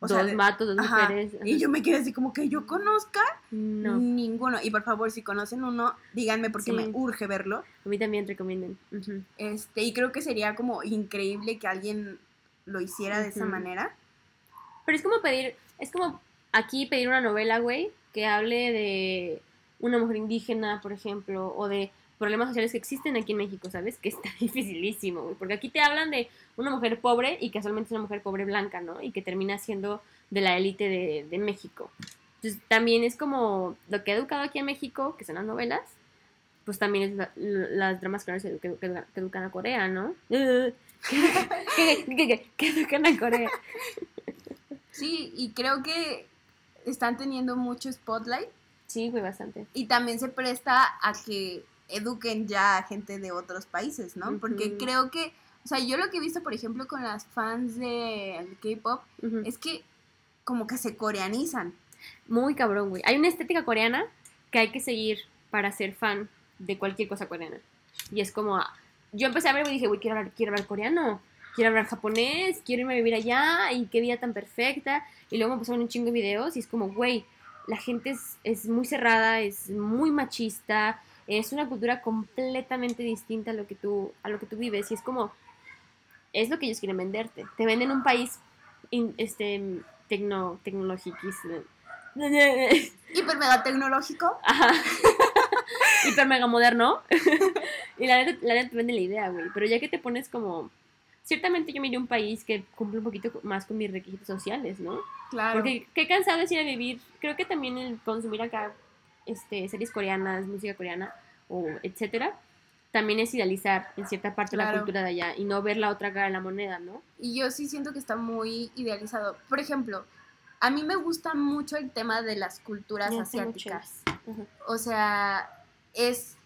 o dos sea, vatos, dos Ajá, mujeres. Y yo me quedé así como que yo conozca No, ninguno. Y por favor, si conocen uno, díganme porque Sí. me urge verlo. a mí también recomienden. Este, y creo que sería como increíble que alguien lo hiciera de esa manera. Pero es como pedir, es como aquí pedir una novela, güey, que hable de una mujer indígena, por ejemplo, o de problemas sociales que existen aquí en México, ¿sabes? Que está dificilísimo, güey, porque aquí te hablan de una mujer pobre y casualmente es una mujer pobre blanca, ¿no? Y que termina siendo de la élite de, de México. Entonces también es como lo que ha educado aquí en México, que son las novelas, pues también es la- las dramas claras que, que- que- que educan a Corea, ¿no? que, que- que- que educan a Corea. Sí, y creo que están teniendo mucho spotlight Sí, güey, bastante. y también se presta a que eduquen ya a gente de otros países, ¿no? Porque creo que, o sea, yo lo que he visto, por ejemplo, con las fans de K-pop es que como que se coreanizan. Muy cabrón, güey. Hay una estética coreana que hay que seguir para ser fan de cualquier cosa coreana. Y es como, ah, yo empecé a ver y dije, güey, quiero hablar, quiero hablar coreano, quiero hablar japonés, quiero irme a vivir allá y qué vida tan perfecta. Y luego me empezaron un chingo de videos y es como, güey, la gente es, es muy cerrada, es muy machista, es una cultura completamente distinta a lo que tú, a lo que tú vives. Y es como, es lo que ellos quieren venderte. Te venden un país in- este, tecno, tecnologiquísimo. Hiper mega tecnológico. Ajá. Hiper mega moderno. y la neta, la neta te vende la idea, güey. Pero ya que te pones como. Ciertamente yo miré un país que cumple un poquito más con mis requisitos sociales, ¿no? Claro. Porque qué cansado es ir a vivir. Creo que también el consumir acá este, series coreanas, música coreana, o etcétera, también es idealizar en cierta parte la Claro. cultura de allá y no ver la otra cara de la moneda, ¿no? Y yo sí siento que está muy idealizado. Por ejemplo, a mí me gusta mucho el tema de las culturas Ya asiáticas. O sea, es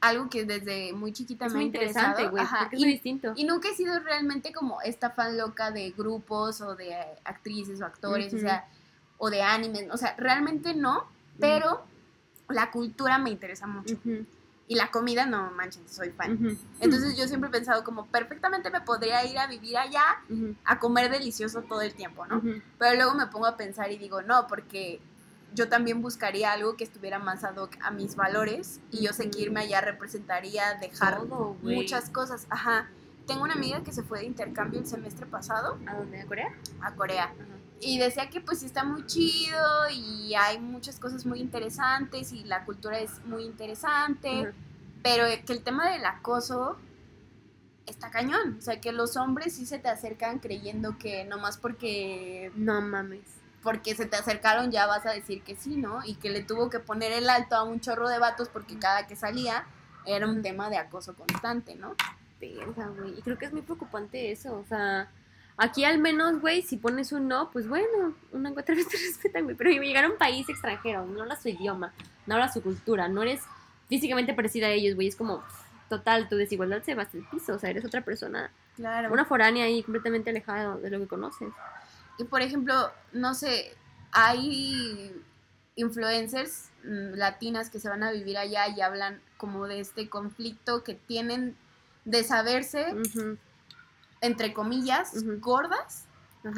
algo que desde muy chiquita Es me muy interesante, güey, es muy y, distinto. y nunca he sido realmente como esta fan loca de grupos o de actrices o actores, o sea, o de anime. O sea, realmente no, pero la cultura me interesa mucho. Y la comida, no manches, soy fan. Entonces yo siempre he pensado como perfectamente me podría ir a vivir allá a comer delicioso todo el tiempo, ¿no? Pero luego me pongo a pensar y digo, no, porque yo también buscaría algo que estuviera más ad hoc a mis valores y yo sé que irme allá representaría dejar Todo, muchas cosas. Ajá. Tengo una amiga que se fue de intercambio el semestre pasado ¿A dónde? ¿A Corea? a Corea Ajá. Y decía que pues sí está muy chido y hay muchas cosas muy interesantes y la cultura es muy interesante, pero que el tema del acoso está cañón. O sea, que los hombres sí se te acercan creyendo que nomás porque No mames. porque se te acercaron ya vas a decir que sí, ¿no? Y que le tuvo que poner el alto a un chorro de vatos porque cada que salía era un tema de acoso constante, ¿no? Verga, güey. Y creo que es muy preocupante eso. O sea, aquí al menos, güey, si pones un no, pues bueno, una que otra vez te respetan, güey. Pero llegar a un país extranjero, no hablas su idioma, no hablas su cultura, no eres físicamente parecida a ellos, güey. Es como, total, tu desigualdad se va hasta el piso. O sea, eres otra persona, Claro. una foránea ahí completamente alejada de lo que conoces. Y por ejemplo, no sé, hay influencers mm, latinas que se van a vivir allá y hablan como de este conflicto que tienen de saberse, entre comillas, gordas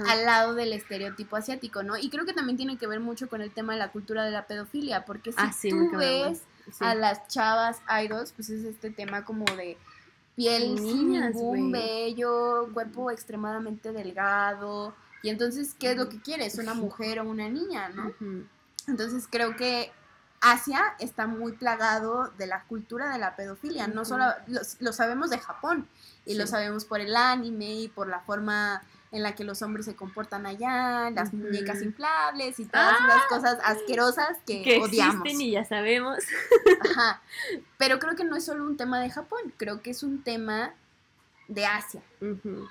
al lado del estereotipo asiático, ¿no? Y creo que también tiene que ver mucho con el tema de la cultura de la pedofilia, porque si Ah, sí, tú ves Sí. a las chavas idols, pues es este tema como de piel sin ningún vello, cuerpo extremadamente delgado. Y entonces, ¿qué es lo que quieres? ¿Una mujer o una niña, no? Entonces creo que Asia está muy plagado de la cultura de la pedofilia. No solo lo, lo sabemos de Japón y lo sabemos por el anime y por la forma en la que los hombres se comportan allá, las muñecas inflables y todas esas cosas asquerosas que, Que odiamos. existen y ya sabemos. Ajá. Pero creo que no es solo un tema de Japón, creo que es un tema de Asia.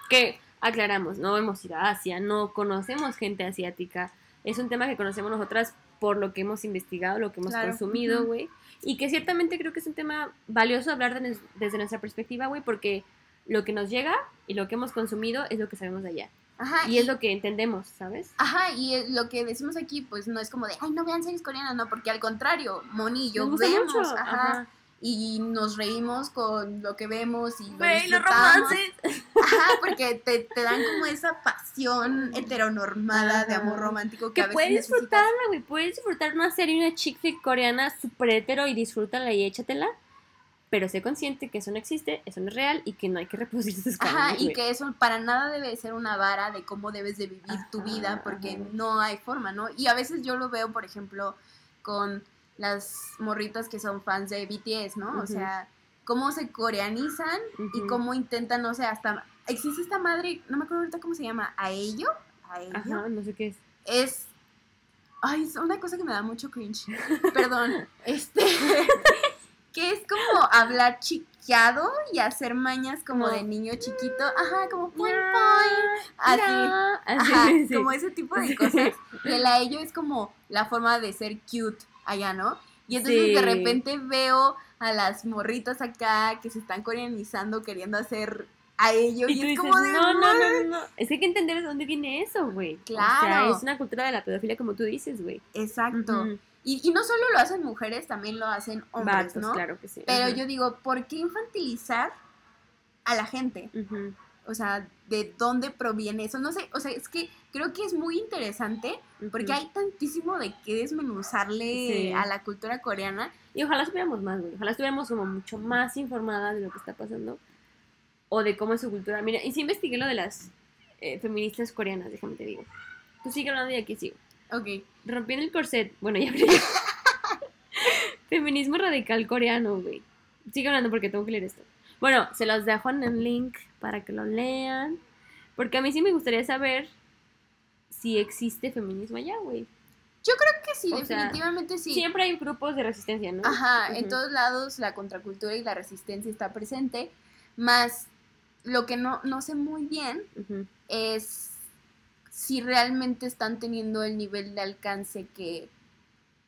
Que aclaramos, no hemos ido a Asia, no conocemos gente asiática. Es un tema que conocemos nosotras por lo que hemos investigado, lo que hemos Claro. consumido, güey. Y que ciertamente creo que es un tema valioso hablar de- desde nuestra perspectiva, güey, porque lo que nos llega y lo que hemos consumido es lo que sabemos de allá. Ajá. Y es lo que entendemos, ¿sabes? Ajá, y lo que decimos aquí, pues no es como de, ay, no vean series coreanas, no, porque al contrario, monillo, Nos gusta vemos, mucho, ajá, ajá. Y nos reímos con lo que vemos y lo Güey, los romances. Ajá, porque te, te dan como esa pasión heteronormada de amor romántico que, Que a veces puedes necesitas. disfrutarla, güey. Puedes disfrutar una serie, una chick flick coreana super hetero y disfrútala y échatela. Pero sé consciente que eso no existe, eso no es real y que no hay que reproducir sus Ajá, y que eso para nada debe ser una vara de cómo debes de vivir tu vida, porque no hay forma, ¿no? Y a veces yo lo veo, por ejemplo, con las morritas que son fans de BTS, ¿no? O sea, cómo se coreanizan y cómo intentan, no sé, hasta... Existe esta madre, no me acuerdo ahorita cómo se llama, a ello, a ello. Ajá, no sé qué es. Es... Ay, es una cosa que me da mucho cringe. Perdón. Este... que es como hablar chiqueado y hacer mañas como No. de niño chiquito. Ajá, como point point. Así. así, Ajá, sí. como ese tipo de cosas. Y el a ello es como la forma de ser cute allá, ¿no? Y entonces Sí. de repente veo a las morritas acá que se están coreanizando queriendo hacer a ello. Y, Y tú es dices, como de. no, no, no, no. Es que hay que entender de dónde viene eso, güey. O sea, Claro. es una cultura de la pedofilia como tú dices, güey. Exacto. Y, y no solo lo hacen mujeres, también lo hacen hombres, Vatos, ¿no? claro que sí. Pero yo digo, ¿por qué infantilizar a la gente? O sea, ¿de dónde proviene eso? No sé, o sea, es que creo que es muy interesante porque hay tantísimo de qué desmenuzarle Sí. a la cultura coreana. Y ojalá supiéramos más, güey. Ojalá estuviéramos como mucho más informadas de lo que está pasando. O de cómo es su cultura. Mira, y sí investigué lo de las eh, feministas coreanas, déjame te digo. Tú sigue hablando y aquí sigo. Ok. Rompiendo el corset. Bueno, ya hablé. Feminismo radical coreano, güey. Sigue hablando porque tengo que leer esto. Bueno, se los dejo en el link para que lo lean. Porque a mí sí me gustaría saber si existe feminismo allá, güey. Creo que sí, O sea, definitivamente sí. Siempre hay grupos de resistencia, ¿no? Ajá, en todos lados la contracultura y la resistencia está presente, más lo que no, no sé muy bien es si realmente están teniendo el nivel de alcance que,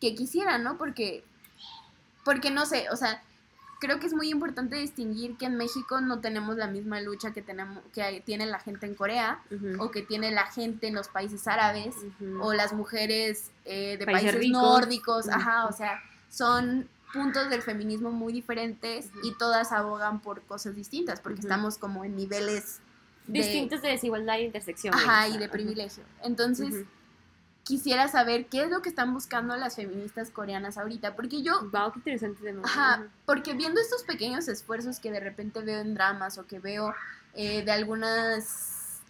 que quisieran, ¿no? Porque, porque no sé, o sea, creo que es muy importante distinguir que en México no tenemos la misma lucha que tenemos, que tiene la gente en Corea, o que tiene la gente en los países árabes, o las mujeres eh, de Países nórdicos, ajá, o sea, son puntos del feminismo muy diferentes y todas abogan por cosas distintas, porque estamos como en niveles de- Distintos de desigualdad e intersección. Ajá, y de privilegio. Entonces. Quisiera saber qué es lo que están buscando las feministas coreanas ahorita, porque yo, Wow, qué interesante tema. ajá, porque viendo estos pequeños esfuerzos que de repente veo en dramas o que veo eh, de algunas,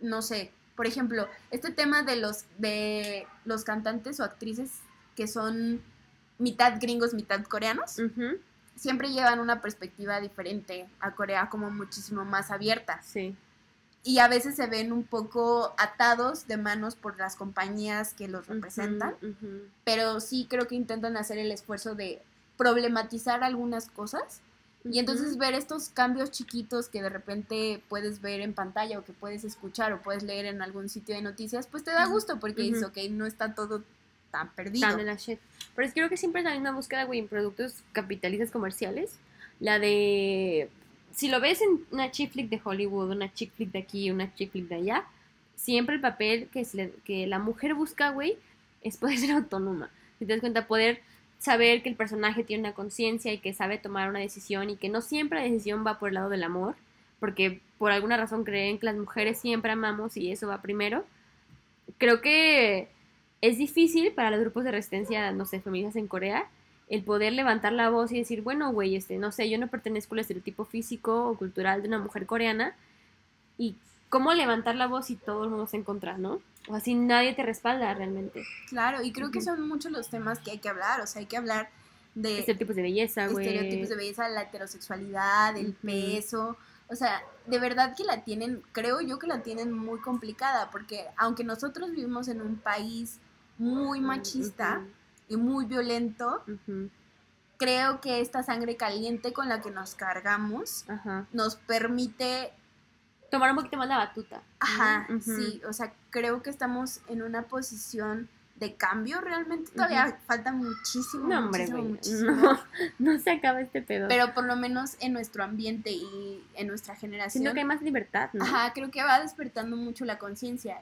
no sé, por ejemplo, este tema de los, de los cantantes o actrices que son mitad gringos, mitad coreanos, siempre llevan una perspectiva diferente a Corea como muchísimo más abierta Sí. Y a veces se ven un poco atados de manos por las compañías que los representan, Ujú, ujú. pero sí creo que intentan hacer el esfuerzo de problematizar algunas cosas y entonces ver estos cambios chiquitos que de repente puedes ver en pantalla o que puedes escuchar o puedes leer en algún sitio de noticias, pues te da gusto porque dices, ok, no está todo tan perdido. Tan en la shit. Pero es que creo que siempre es la misma búsqueda, güey, en productos capitalistas comerciales. La de. Si lo ves en una chick flick de Hollywood, una chick flick de aquí, una chick flick de allá, siempre el papel que, que la mujer busca, güey, es poder ser autónoma. Si te das cuenta, poder saber que el personaje tiene una conciencia y que sabe tomar una decisión y que no siempre la decisión va por el lado del amor, porque por alguna razón creen que las mujeres siempre amamos y eso va primero. Creo que es difícil para los grupos de resistencia, no sé, feministas en Corea, el poder levantar la voz y decir, bueno, güey, este, no sé, yo no pertenezco al estereotipo físico o cultural de una mujer coreana. Y cómo levantar la voz si todo el mundo se en contra, ¿no? O así nadie te respalda realmente. Claro, y creo que son muchos los temas que hay que hablar, o sea, hay que hablar de Estereotipos de belleza, güey. estereotipos de belleza, la heterosexualidad, el peso. O sea, de verdad que la tienen, creo yo que la tienen muy complicada, porque aunque nosotros vivimos en un país muy machista y muy violento, creo que esta sangre caliente con la que nos cargamos nos permite, Tomar un poquito más la batuta. ajá, sí, o sea, creo que estamos en una posición de cambio realmente, todavía falta muchísimo, No, hombre, muchísimo. No, no se acaba este pedo. Pero por lo menos en nuestro ambiente y en nuestra generación. Siento que hay más libertad, ¿no? Ajá, creo que va despertando mucho la conciencia.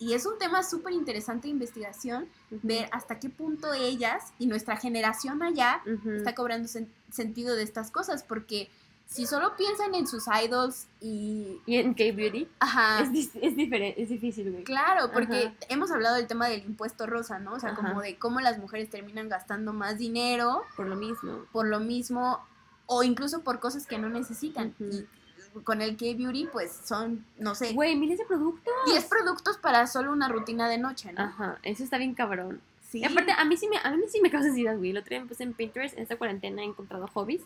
Y es un tema súper interesante de investigación, ver hasta qué punto ellas y nuestra generación allá está cobrando sentido de estas cosas, porque si solo piensan en sus idols y... Y en K-Beauty. Ajá. Es, es, diferente, es difícil, güey. Claro, porque hemos hablado del tema del impuesto rosa, ¿no? O sea, como de cómo las mujeres terminan gastando más dinero. Por lo mismo. Por lo mismo, o incluso por cosas que no necesitan con el K-Beauty, pues son, no sé. Güey, miles de productos. 10 productos para solo una rutina de noche, ¿no? Ajá, eso está bien cabrón. Sí. Y aparte, a mí sí me, a mí sí me causa ansiedad, güey. El otro día me puse en Pinterest, en esta cuarentena he encontrado hobbies.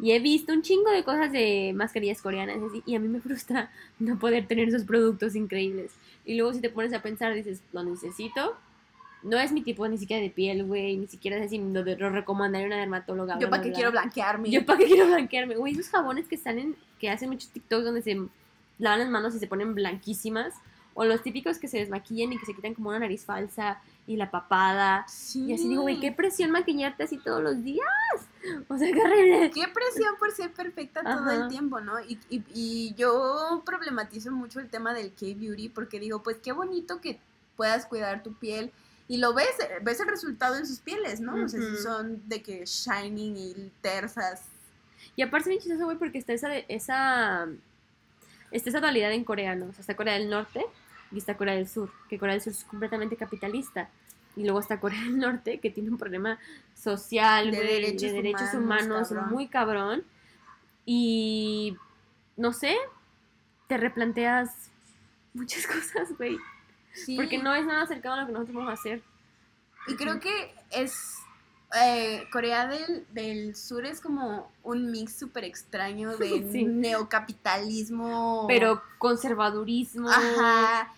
Y he visto un chingo de cosas de mascarillas coreanas así, y a mí me frustra no poder tener esos productos increíbles. Y luego si te pones a pensar, dices, lo necesito, no es mi tipo ni siquiera de piel, güey. Ni siquiera es así, lo, lo recomendaría una dermatóloga. Yo para qué quiero blanquearme. Yo para qué quiero blanquearme. Güey, esos jabones que salen, que hacen muchos TikToks donde se lavan las manos y se ponen blanquísimas. O los típicos que se desmaquillan y que se quitan como una nariz falsa y la papada. Sí. Y así digo, güey, qué presión maquillarte así todos los días. O sea, qué. Qué presión por ser perfecta todo el tiempo, ¿no? Y, y, y yo problematizo mucho el tema del K-Beauty porque digo, pues qué bonito que puedas cuidar tu piel y lo ves, ves el resultado en sus pieles, ¿no? O sea, si son de que shining y tersas. Y aparte es bien chistoso, güey, porque está esa, esa, está esa dualidad en coreano. O sea, está Corea del Norte y está Corea del Sur, que Corea del Sur es completamente capitalista. Y luego está Corea del Norte, que tiene un problema social, de, derechos, de derechos humanos, muy cabrón. Y, no sé, te replanteas muchas cosas, güey. Porque no es nada cercano a lo que nosotros vamos a hacer. Y creo que es. Eh, Corea del, del, Sur es como un mix súper extraño de neocapitalismo. Pero conservadurismo,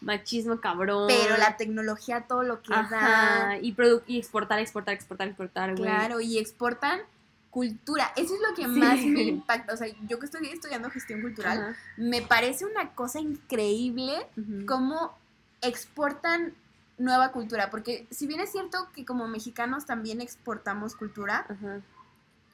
machismo cabrón. Pero la tecnología, todo lo que da. Y, y exportar, exportar, exportar, exportar, Claro, y exportan cultura. Eso es lo que más me impacta. O sea, yo que estoy estudiando gestión cultural, me parece una cosa increíble cómo exportan nueva cultura, porque si bien es cierto que como mexicanos también exportamos cultura,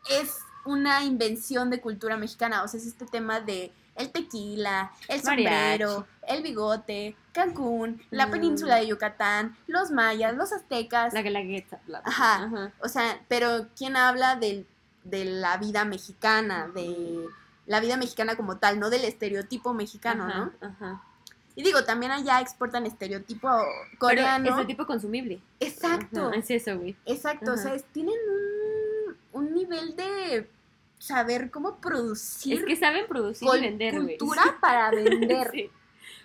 es una invención de cultura mexicana, o sea, es este tema de el tequila, el sombrero, el bigote, Cancún, la mm. península de Yucatán, los mayas, los aztecas. La guelagueta. Ajá. O sea, pero ¿quién habla de la vida mexicana, de la vida mexicana como tal, no del estereotipo mexicano, ¿no? Ajá. Y digo, también allá exportan estereotipo coreano. Pero estereotipo consumible. Exacto. es eso, güey. Exacto. O sea, tienen un, un, nivel de saber cómo producir. Es que saben producir y vender, güey. Cultura para vender. sí.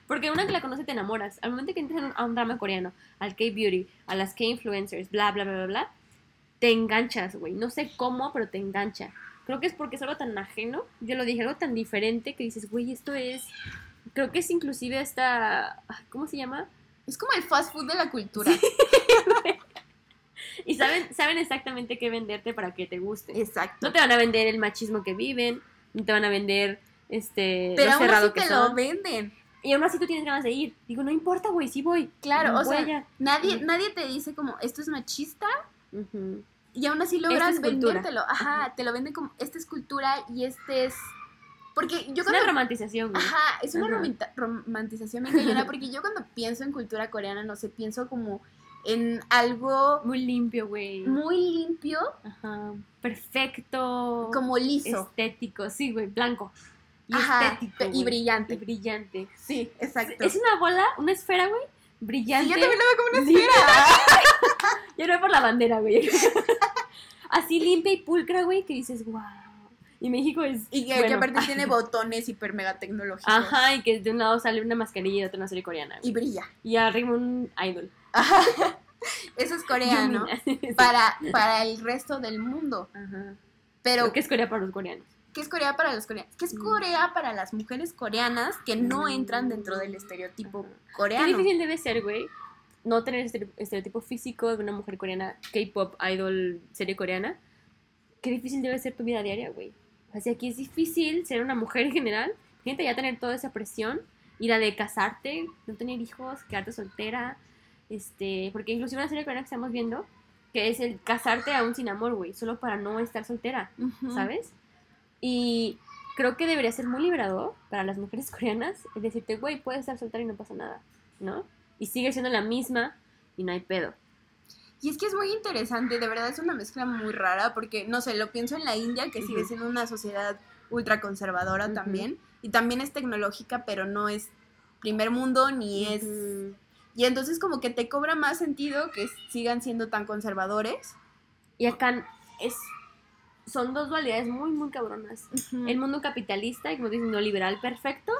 Porque una que la conoce te enamoras. Al momento que entras a un drama coreano, al K-Beauty, a las K-Influencers, bla, bla, bla, bla, bla, te enganchas, güey. No sé cómo, pero te engancha. Creo que es porque es algo tan ajeno. Yo lo dije, algo tan diferente que dices, güey, esto es creo que es inclusive esta, ¿cómo se llama? Es como el fast food de la cultura. y saben, saben exactamente qué venderte para que te guste. Exacto. No te van a vender el machismo que viven, no te van a vender este Pero lo cerrado que te lo venden. Y aún así tú tienes ganas de ir. Digo, no importa, güey, sí voy. Claro, o sea, nadie, nadie te dice como, esto es machista. Y aún así logras vendértelo. Ajá, te lo venden como, esta es cultura y este es porque yo es una romantización, güey. Ajá, es una romantización muy porque yo cuando pienso en cultura coreana, no sé, pienso como en algo... Muy limpio, güey. Muy limpio. Ajá. Perfecto. Como liso. Estético, sí, güey, blanco. Y estético. Y brillante. Y brillante. Sí, exacto. Es una bola, una esfera, güey, brillante. Sí, yo también lo veo como una esfera. yo lo veo por la bandera, güey. Así limpia y pulcra, güey, que dices, wow y México es. Y que, aparte tiene botones hiper mega tecnológicos. Ajá, y que de un lado sale una mascarilla y de otro una serie coreana. Y brilla. Y arriba un idol. Ajá. Eso es coreano. para, para el resto del mundo. Ajá. Pero. ¿Qué es Corea para los coreanos? ¿Qué es Corea para los coreanos? ¿Qué es mm. Corea para las mujeres coreanas que no mm. entran dentro del estereotipo coreano? Qué difícil debe ser, güey. No tener este estereotipo físico de una mujer coreana, K-pop, idol, serie coreana. Qué difícil debe ser tu vida diaria, güey. Sea, aquí es difícil ser una mujer en general, gente ya tener toda esa presión, y la de casarte, no tener hijos, quedarte soltera, este, porque inclusive una serie coreana que estamos viendo, que es el casarte aún sin amor, güey, solo para no estar soltera, ¿sabes? Y creo que debería ser muy liberador para las mujeres coreanas, es decirte, güey, puedes estar soltera y no pasa nada, ¿no? y sigue siendo la misma y no hay pedo. Y es que es muy interesante, de verdad es una mezcla muy rara, porque, no sé, lo pienso en la India, que sigue siendo una sociedad ultra conservadora también, y también es tecnológica, pero no es primer mundo ni es... Y entonces como que te cobra más sentido que sigan siendo tan conservadores. Y acá es son dos dualidades muy, muy cabronas. El mundo capitalista, y como dicen, neoliberal perfecto,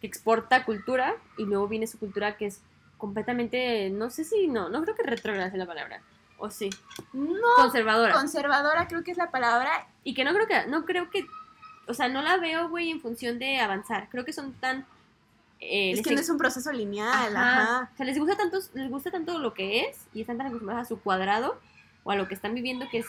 que exporta cultura, y luego viene su cultura que es completamente, no sé si, no, no creo que retrógrada sea la palabra. O sí. No. Conservadora. Conservadora creo que es la palabra. Y que no creo que, no creo que, o sea, no la veo, güey, en función de avanzar. Creo que son tan... Eh, es que no es un proceso lineal, ajá. O sea, les gusta, tanto, les gusta tanto lo que es y están tan acostumbrados a su cuadrado o a lo que están viviendo que es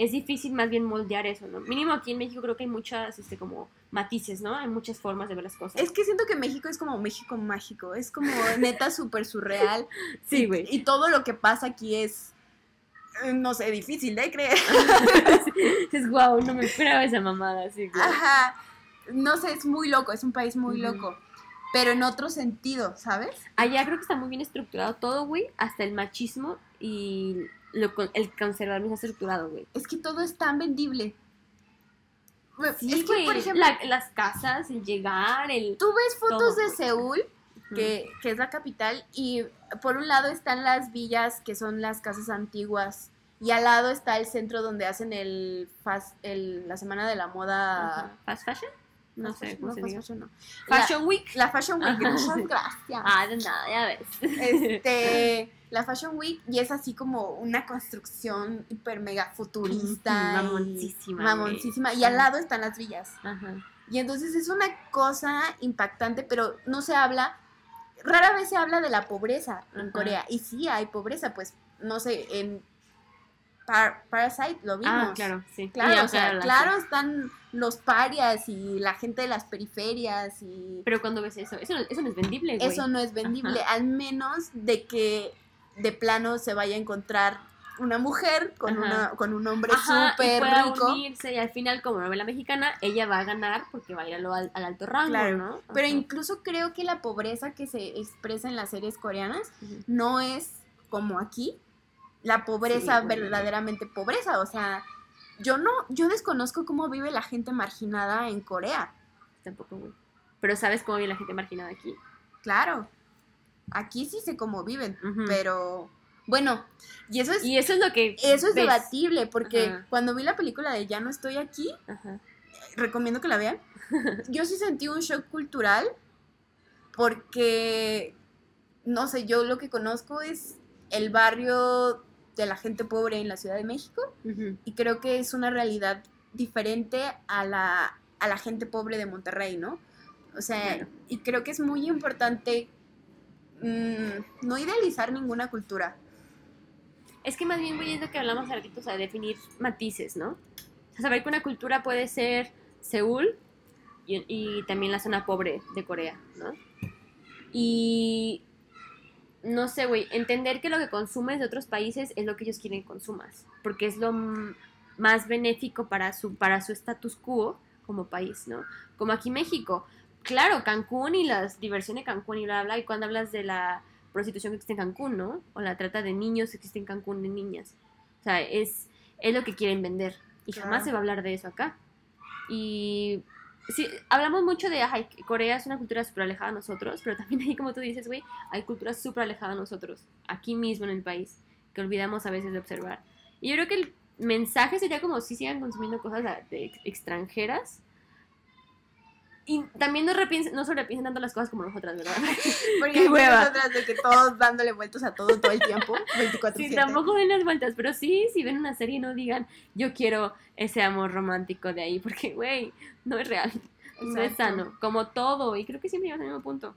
es difícil más bien moldear eso, ¿no? Mínimo aquí en México creo que hay muchas, este, como matices, ¿no? Hay muchas formas de ver las cosas. Es que siento que México es como México mágico, es como neta súper surreal. sí, güey. Y, todo lo que pasa aquí es, eh, no sé, difícil de creer. es guau, no me esperaba esa mamada, así, güey. Ajá, no sé, es muy loco, es un país muy loco. Pero en otro sentido, ¿sabes? Allá creo que está muy bien estructurado todo, güey, hasta el machismo y lo, el conservadurismo estructurado, güey. Es que todo es tan vendible. Sí, es que, por ejemplo, las casas, el llegar, el... Tú ves fotos de Seúl, que, que, es la capital, y por un lado están las villas, que son las casas antiguas, y al lado está el centro donde hacen el, fast, el la semana de la moda... ¿Fast fashion? No, sé cómo se Fashion, no. Fashion Week. La Fashion Week, gracias. Ah, de nada, ya ves. Este la Fashion Week y es así como una construcción hiper mega futurista. Mamoncísima. Mamoncísima. Y al lado están las villas. Y entonces es una cosa impactante, pero no se habla, rara vez se habla de la pobreza en Corea. Y sí hay pobreza, pues, no sé, en Parasite lo vimos. Ah, claro, sí. Claro, o sea, claro están los parias y la gente de las periferias y... Pero cuando ves eso, eso, eso no es vendible, güey. Eso no es vendible, al menos de que de plano se vaya a encontrar una mujer con, una, con un hombre súper rico. Unirse y al final, como novela mexicana, ella va a ganar porque va a ir al, alto rango, ¿no? Pero incluso creo que la pobreza que se expresa en las series coreanas no es como aquí, la pobreza verdaderamente pobreza. O sea, yo no, yo desconozco cómo vive la gente marginada en Corea. Tampoco, güey. Pero ¿sabes cómo vive la gente marginada aquí? Claro. Aquí sí sé cómo viven, pero bueno, y eso es y eso es lo que eso es debatible porque cuando vi la película de Ya no estoy aquí, recomiendo que la vean. yo sí sentí un shock cultural porque no sé, yo lo que conozco es el barrio de la gente pobre en la Ciudad de México y creo que es una realidad diferente a la, a la gente pobre de Monterrey, ¿no? O sea, y creo que es muy importante Mm, no idealizar ninguna cultura. Es que más bien, voy a lo que hablamos ahorita, o sea, definir matices, ¿no? O saber que una cultura puede ser Seúl y, también la zona pobre de Corea, ¿no? Y no sé, güey, entender que lo que consumes de otros países es lo que ellos quieren que consumas, porque es lo más benéfico para su, para su status quo como país, ¿no? Como aquí México, claro, Cancún y las diversiones de Cancún y bla, bla, y cuando hablas de la prostitución que existe en Cancún, ¿no? O la trata de niños que existe en Cancún de niñas. O sea, es, es lo que quieren vender. Y jamás se va a hablar de eso acá. Y sí, hablamos mucho de, ay, Corea es una cultura súper alejada de nosotros, pero también ahí, como tú dices, güey, hay culturas súper alejadas de nosotros, aquí mismo en el país, que olvidamos a veces de observar. Y yo creo que el mensaje sería como si sigan consumiendo cosas de extranjeras, y también no, no sobrepiensen tanto las cosas como nosotras, ¿verdad? Porque nosotras de que todos dándole vueltas a todo todo el tiempo, 24 Sí, tampoco den las vueltas, pero sí, si ven una serie no digan, yo quiero ese amor romántico de ahí, porque, güey, no es real. No es sano, como todo, y creo que siempre llegan al mismo punto.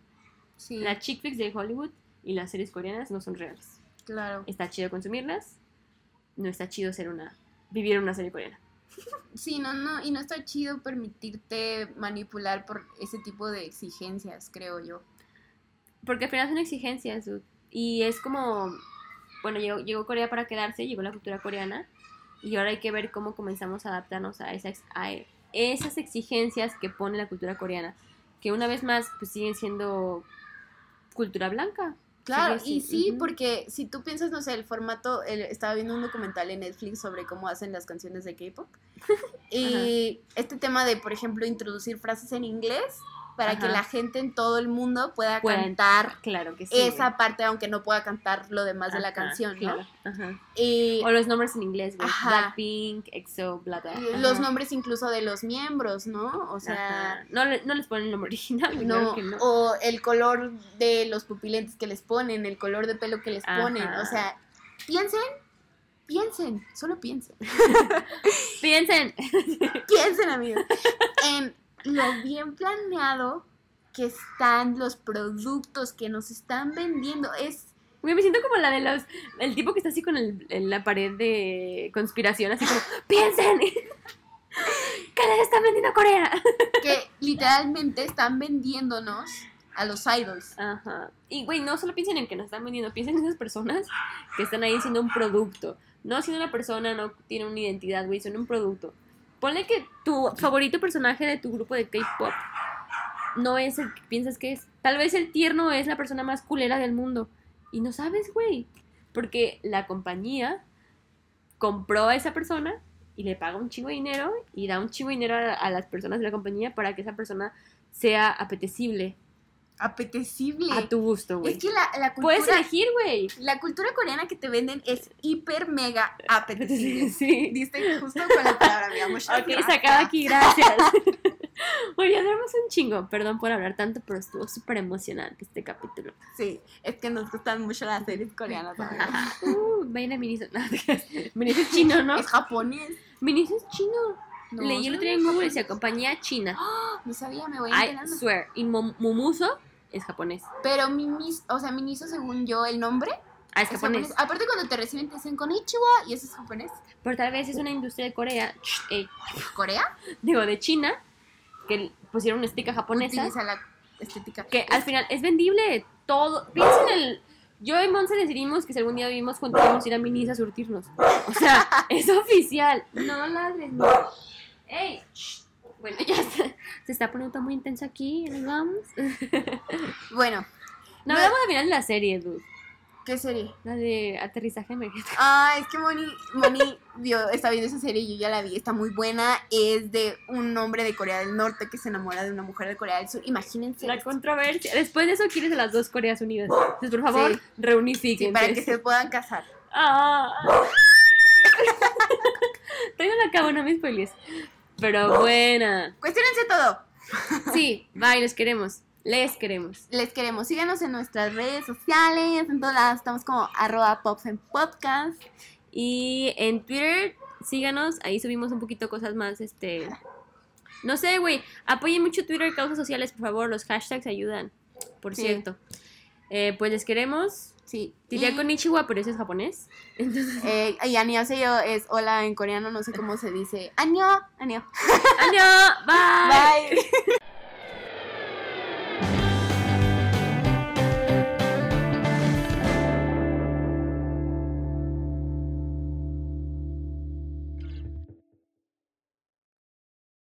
Sí. Las chick flicks de Hollywood y las series coreanas no son reales. Claro. Está chido consumirlas, no está chido ser una, vivir una serie coreana. Sí, no, no, y no está chido permitirte manipular por ese tipo de exigencias, creo yo. Porque al final son exigencias, Y es como, bueno, llegó, llegó Corea para quedarse, llegó la cultura coreana, y ahora hay que ver cómo comenzamos a adaptarnos a esas, a esas exigencias que pone la cultura coreana, que una vez más, pues siguen siendo cultura blanca, Claro, y sí, porque si tú piensas, no sé, el formato, estaba viendo un documental en Netflix sobre cómo hacen las canciones de K-pop. y este tema de, por ejemplo, introducir frases en inglés para que la gente en todo el mundo pueda cantar claro que esa parte, aunque no pueda cantar lo demás de la canción, ¿no? Y, o los nombres en inglés, Blackpink, EXO, bla, bla. Los nombres incluso de los miembros, ¿no? O sea... No, no, les ponen el nombre original. No, o el color de los pupilentes que les ponen, el color de pelo que les ponen, o sea, piensen piensen, solo piensen. piensen. piensen, amigos. En lo bien planeado que están los productos que nos están vendiendo. Es. me siento como la de los. El tipo que está así con el, en la pared de conspiración, así como. ¡Piensen! ¿Qué les están vendiendo Corea? que literalmente están vendiéndonos a los idols. Ajá. Y, güey, no solo piensen en que nos están vendiendo, piensen en esas personas que están ahí siendo un producto. No siendo una persona, no tiene una identidad, güey, son un producto. Ponle que tu favorito personaje de tu grupo de K-pop no es el que piensas que es. Tal vez el tierno es la persona más culera del mundo. Y no sabes, güey. Porque la compañía compró a esa persona y le paga un chingo de dinero y da un chingo de dinero a, a las personas de la compañía para que esa persona sea apetecible apetecible. A tu gusto, güey. Es que la, la cultura. Puedes elegir, güey. La cultura coreana que te venden es hiper mega apetecible. Sí. Diste justo con la palabra, mi amor. Ok, sacado aquí, gracias. Oye, hablamos un chingo. Perdón por hablar tanto, pero estuvo súper emocionante este capítulo. Sí, es que nos gustan mucho las series coreanas. uh, vayan a Miniso. No, Miniso es chino, ¿no? Es japonés. Miniso es chino. Leí el otro día en Google y decía compañía china. ¡Oh! No sabía, me voy a I swear. Y Mumuso es japonés. Pero Minis, o sea, Miniso, según yo, el nombre. Ah, es, japonés. Aparte, cuando te reciben, te dicen Konichiwa y eso es japonés. Pero tal vez es una industria de Corea. Eh, ¿Corea? Digo, de China. Que pusieron una estética japonesa. Utiliza la estética. Que al final es vendible todo. Piensa en el. Yo y Monse decidimos que si algún día vivimos juntos vamos a ir a Minis a surtirnos. O sea, es oficial. No ladres, no. ¡Ey! Bueno, ya se, está poniendo muy intenso aquí, ¿nos vamos? bueno. No hablamos de final de la serie, dude. ¿Qué serie? La de aterrizaje emergente. Ah, es que Moni, Moni vio, está viendo esa serie y yo ya la vi, está muy buena. Es de un hombre de Corea del Norte que se enamora de una mujer de Corea del Sur. Imagínense. La controversia. Después de eso quieres a las dos Coreas Unidas. Entonces, por favor, sí. Sí, para que se puedan casar. Ah. Tengo la cabo, no me. Pero buena. Cuestionense todo. Sí, bye, les queremos. Les queremos. Les queremos. Síganos en nuestras redes sociales. En todas estamos como arroba pops en podcast. Y en Twitter, síganos. Ahí subimos un poquito cosas más, este... No sé, güey. Apoyen mucho Twitter, causas sociales, por favor. Los hashtags ayudan. Por cierto. Eh, pues les queremos. Sí. Diría con Ichiwa, pero ese es japonés. Entonces... Eh, y annyeonghaseyo es hola en coreano, no sé cómo se dice. Annyeong, annyeong. Annyeong, bye. Bye.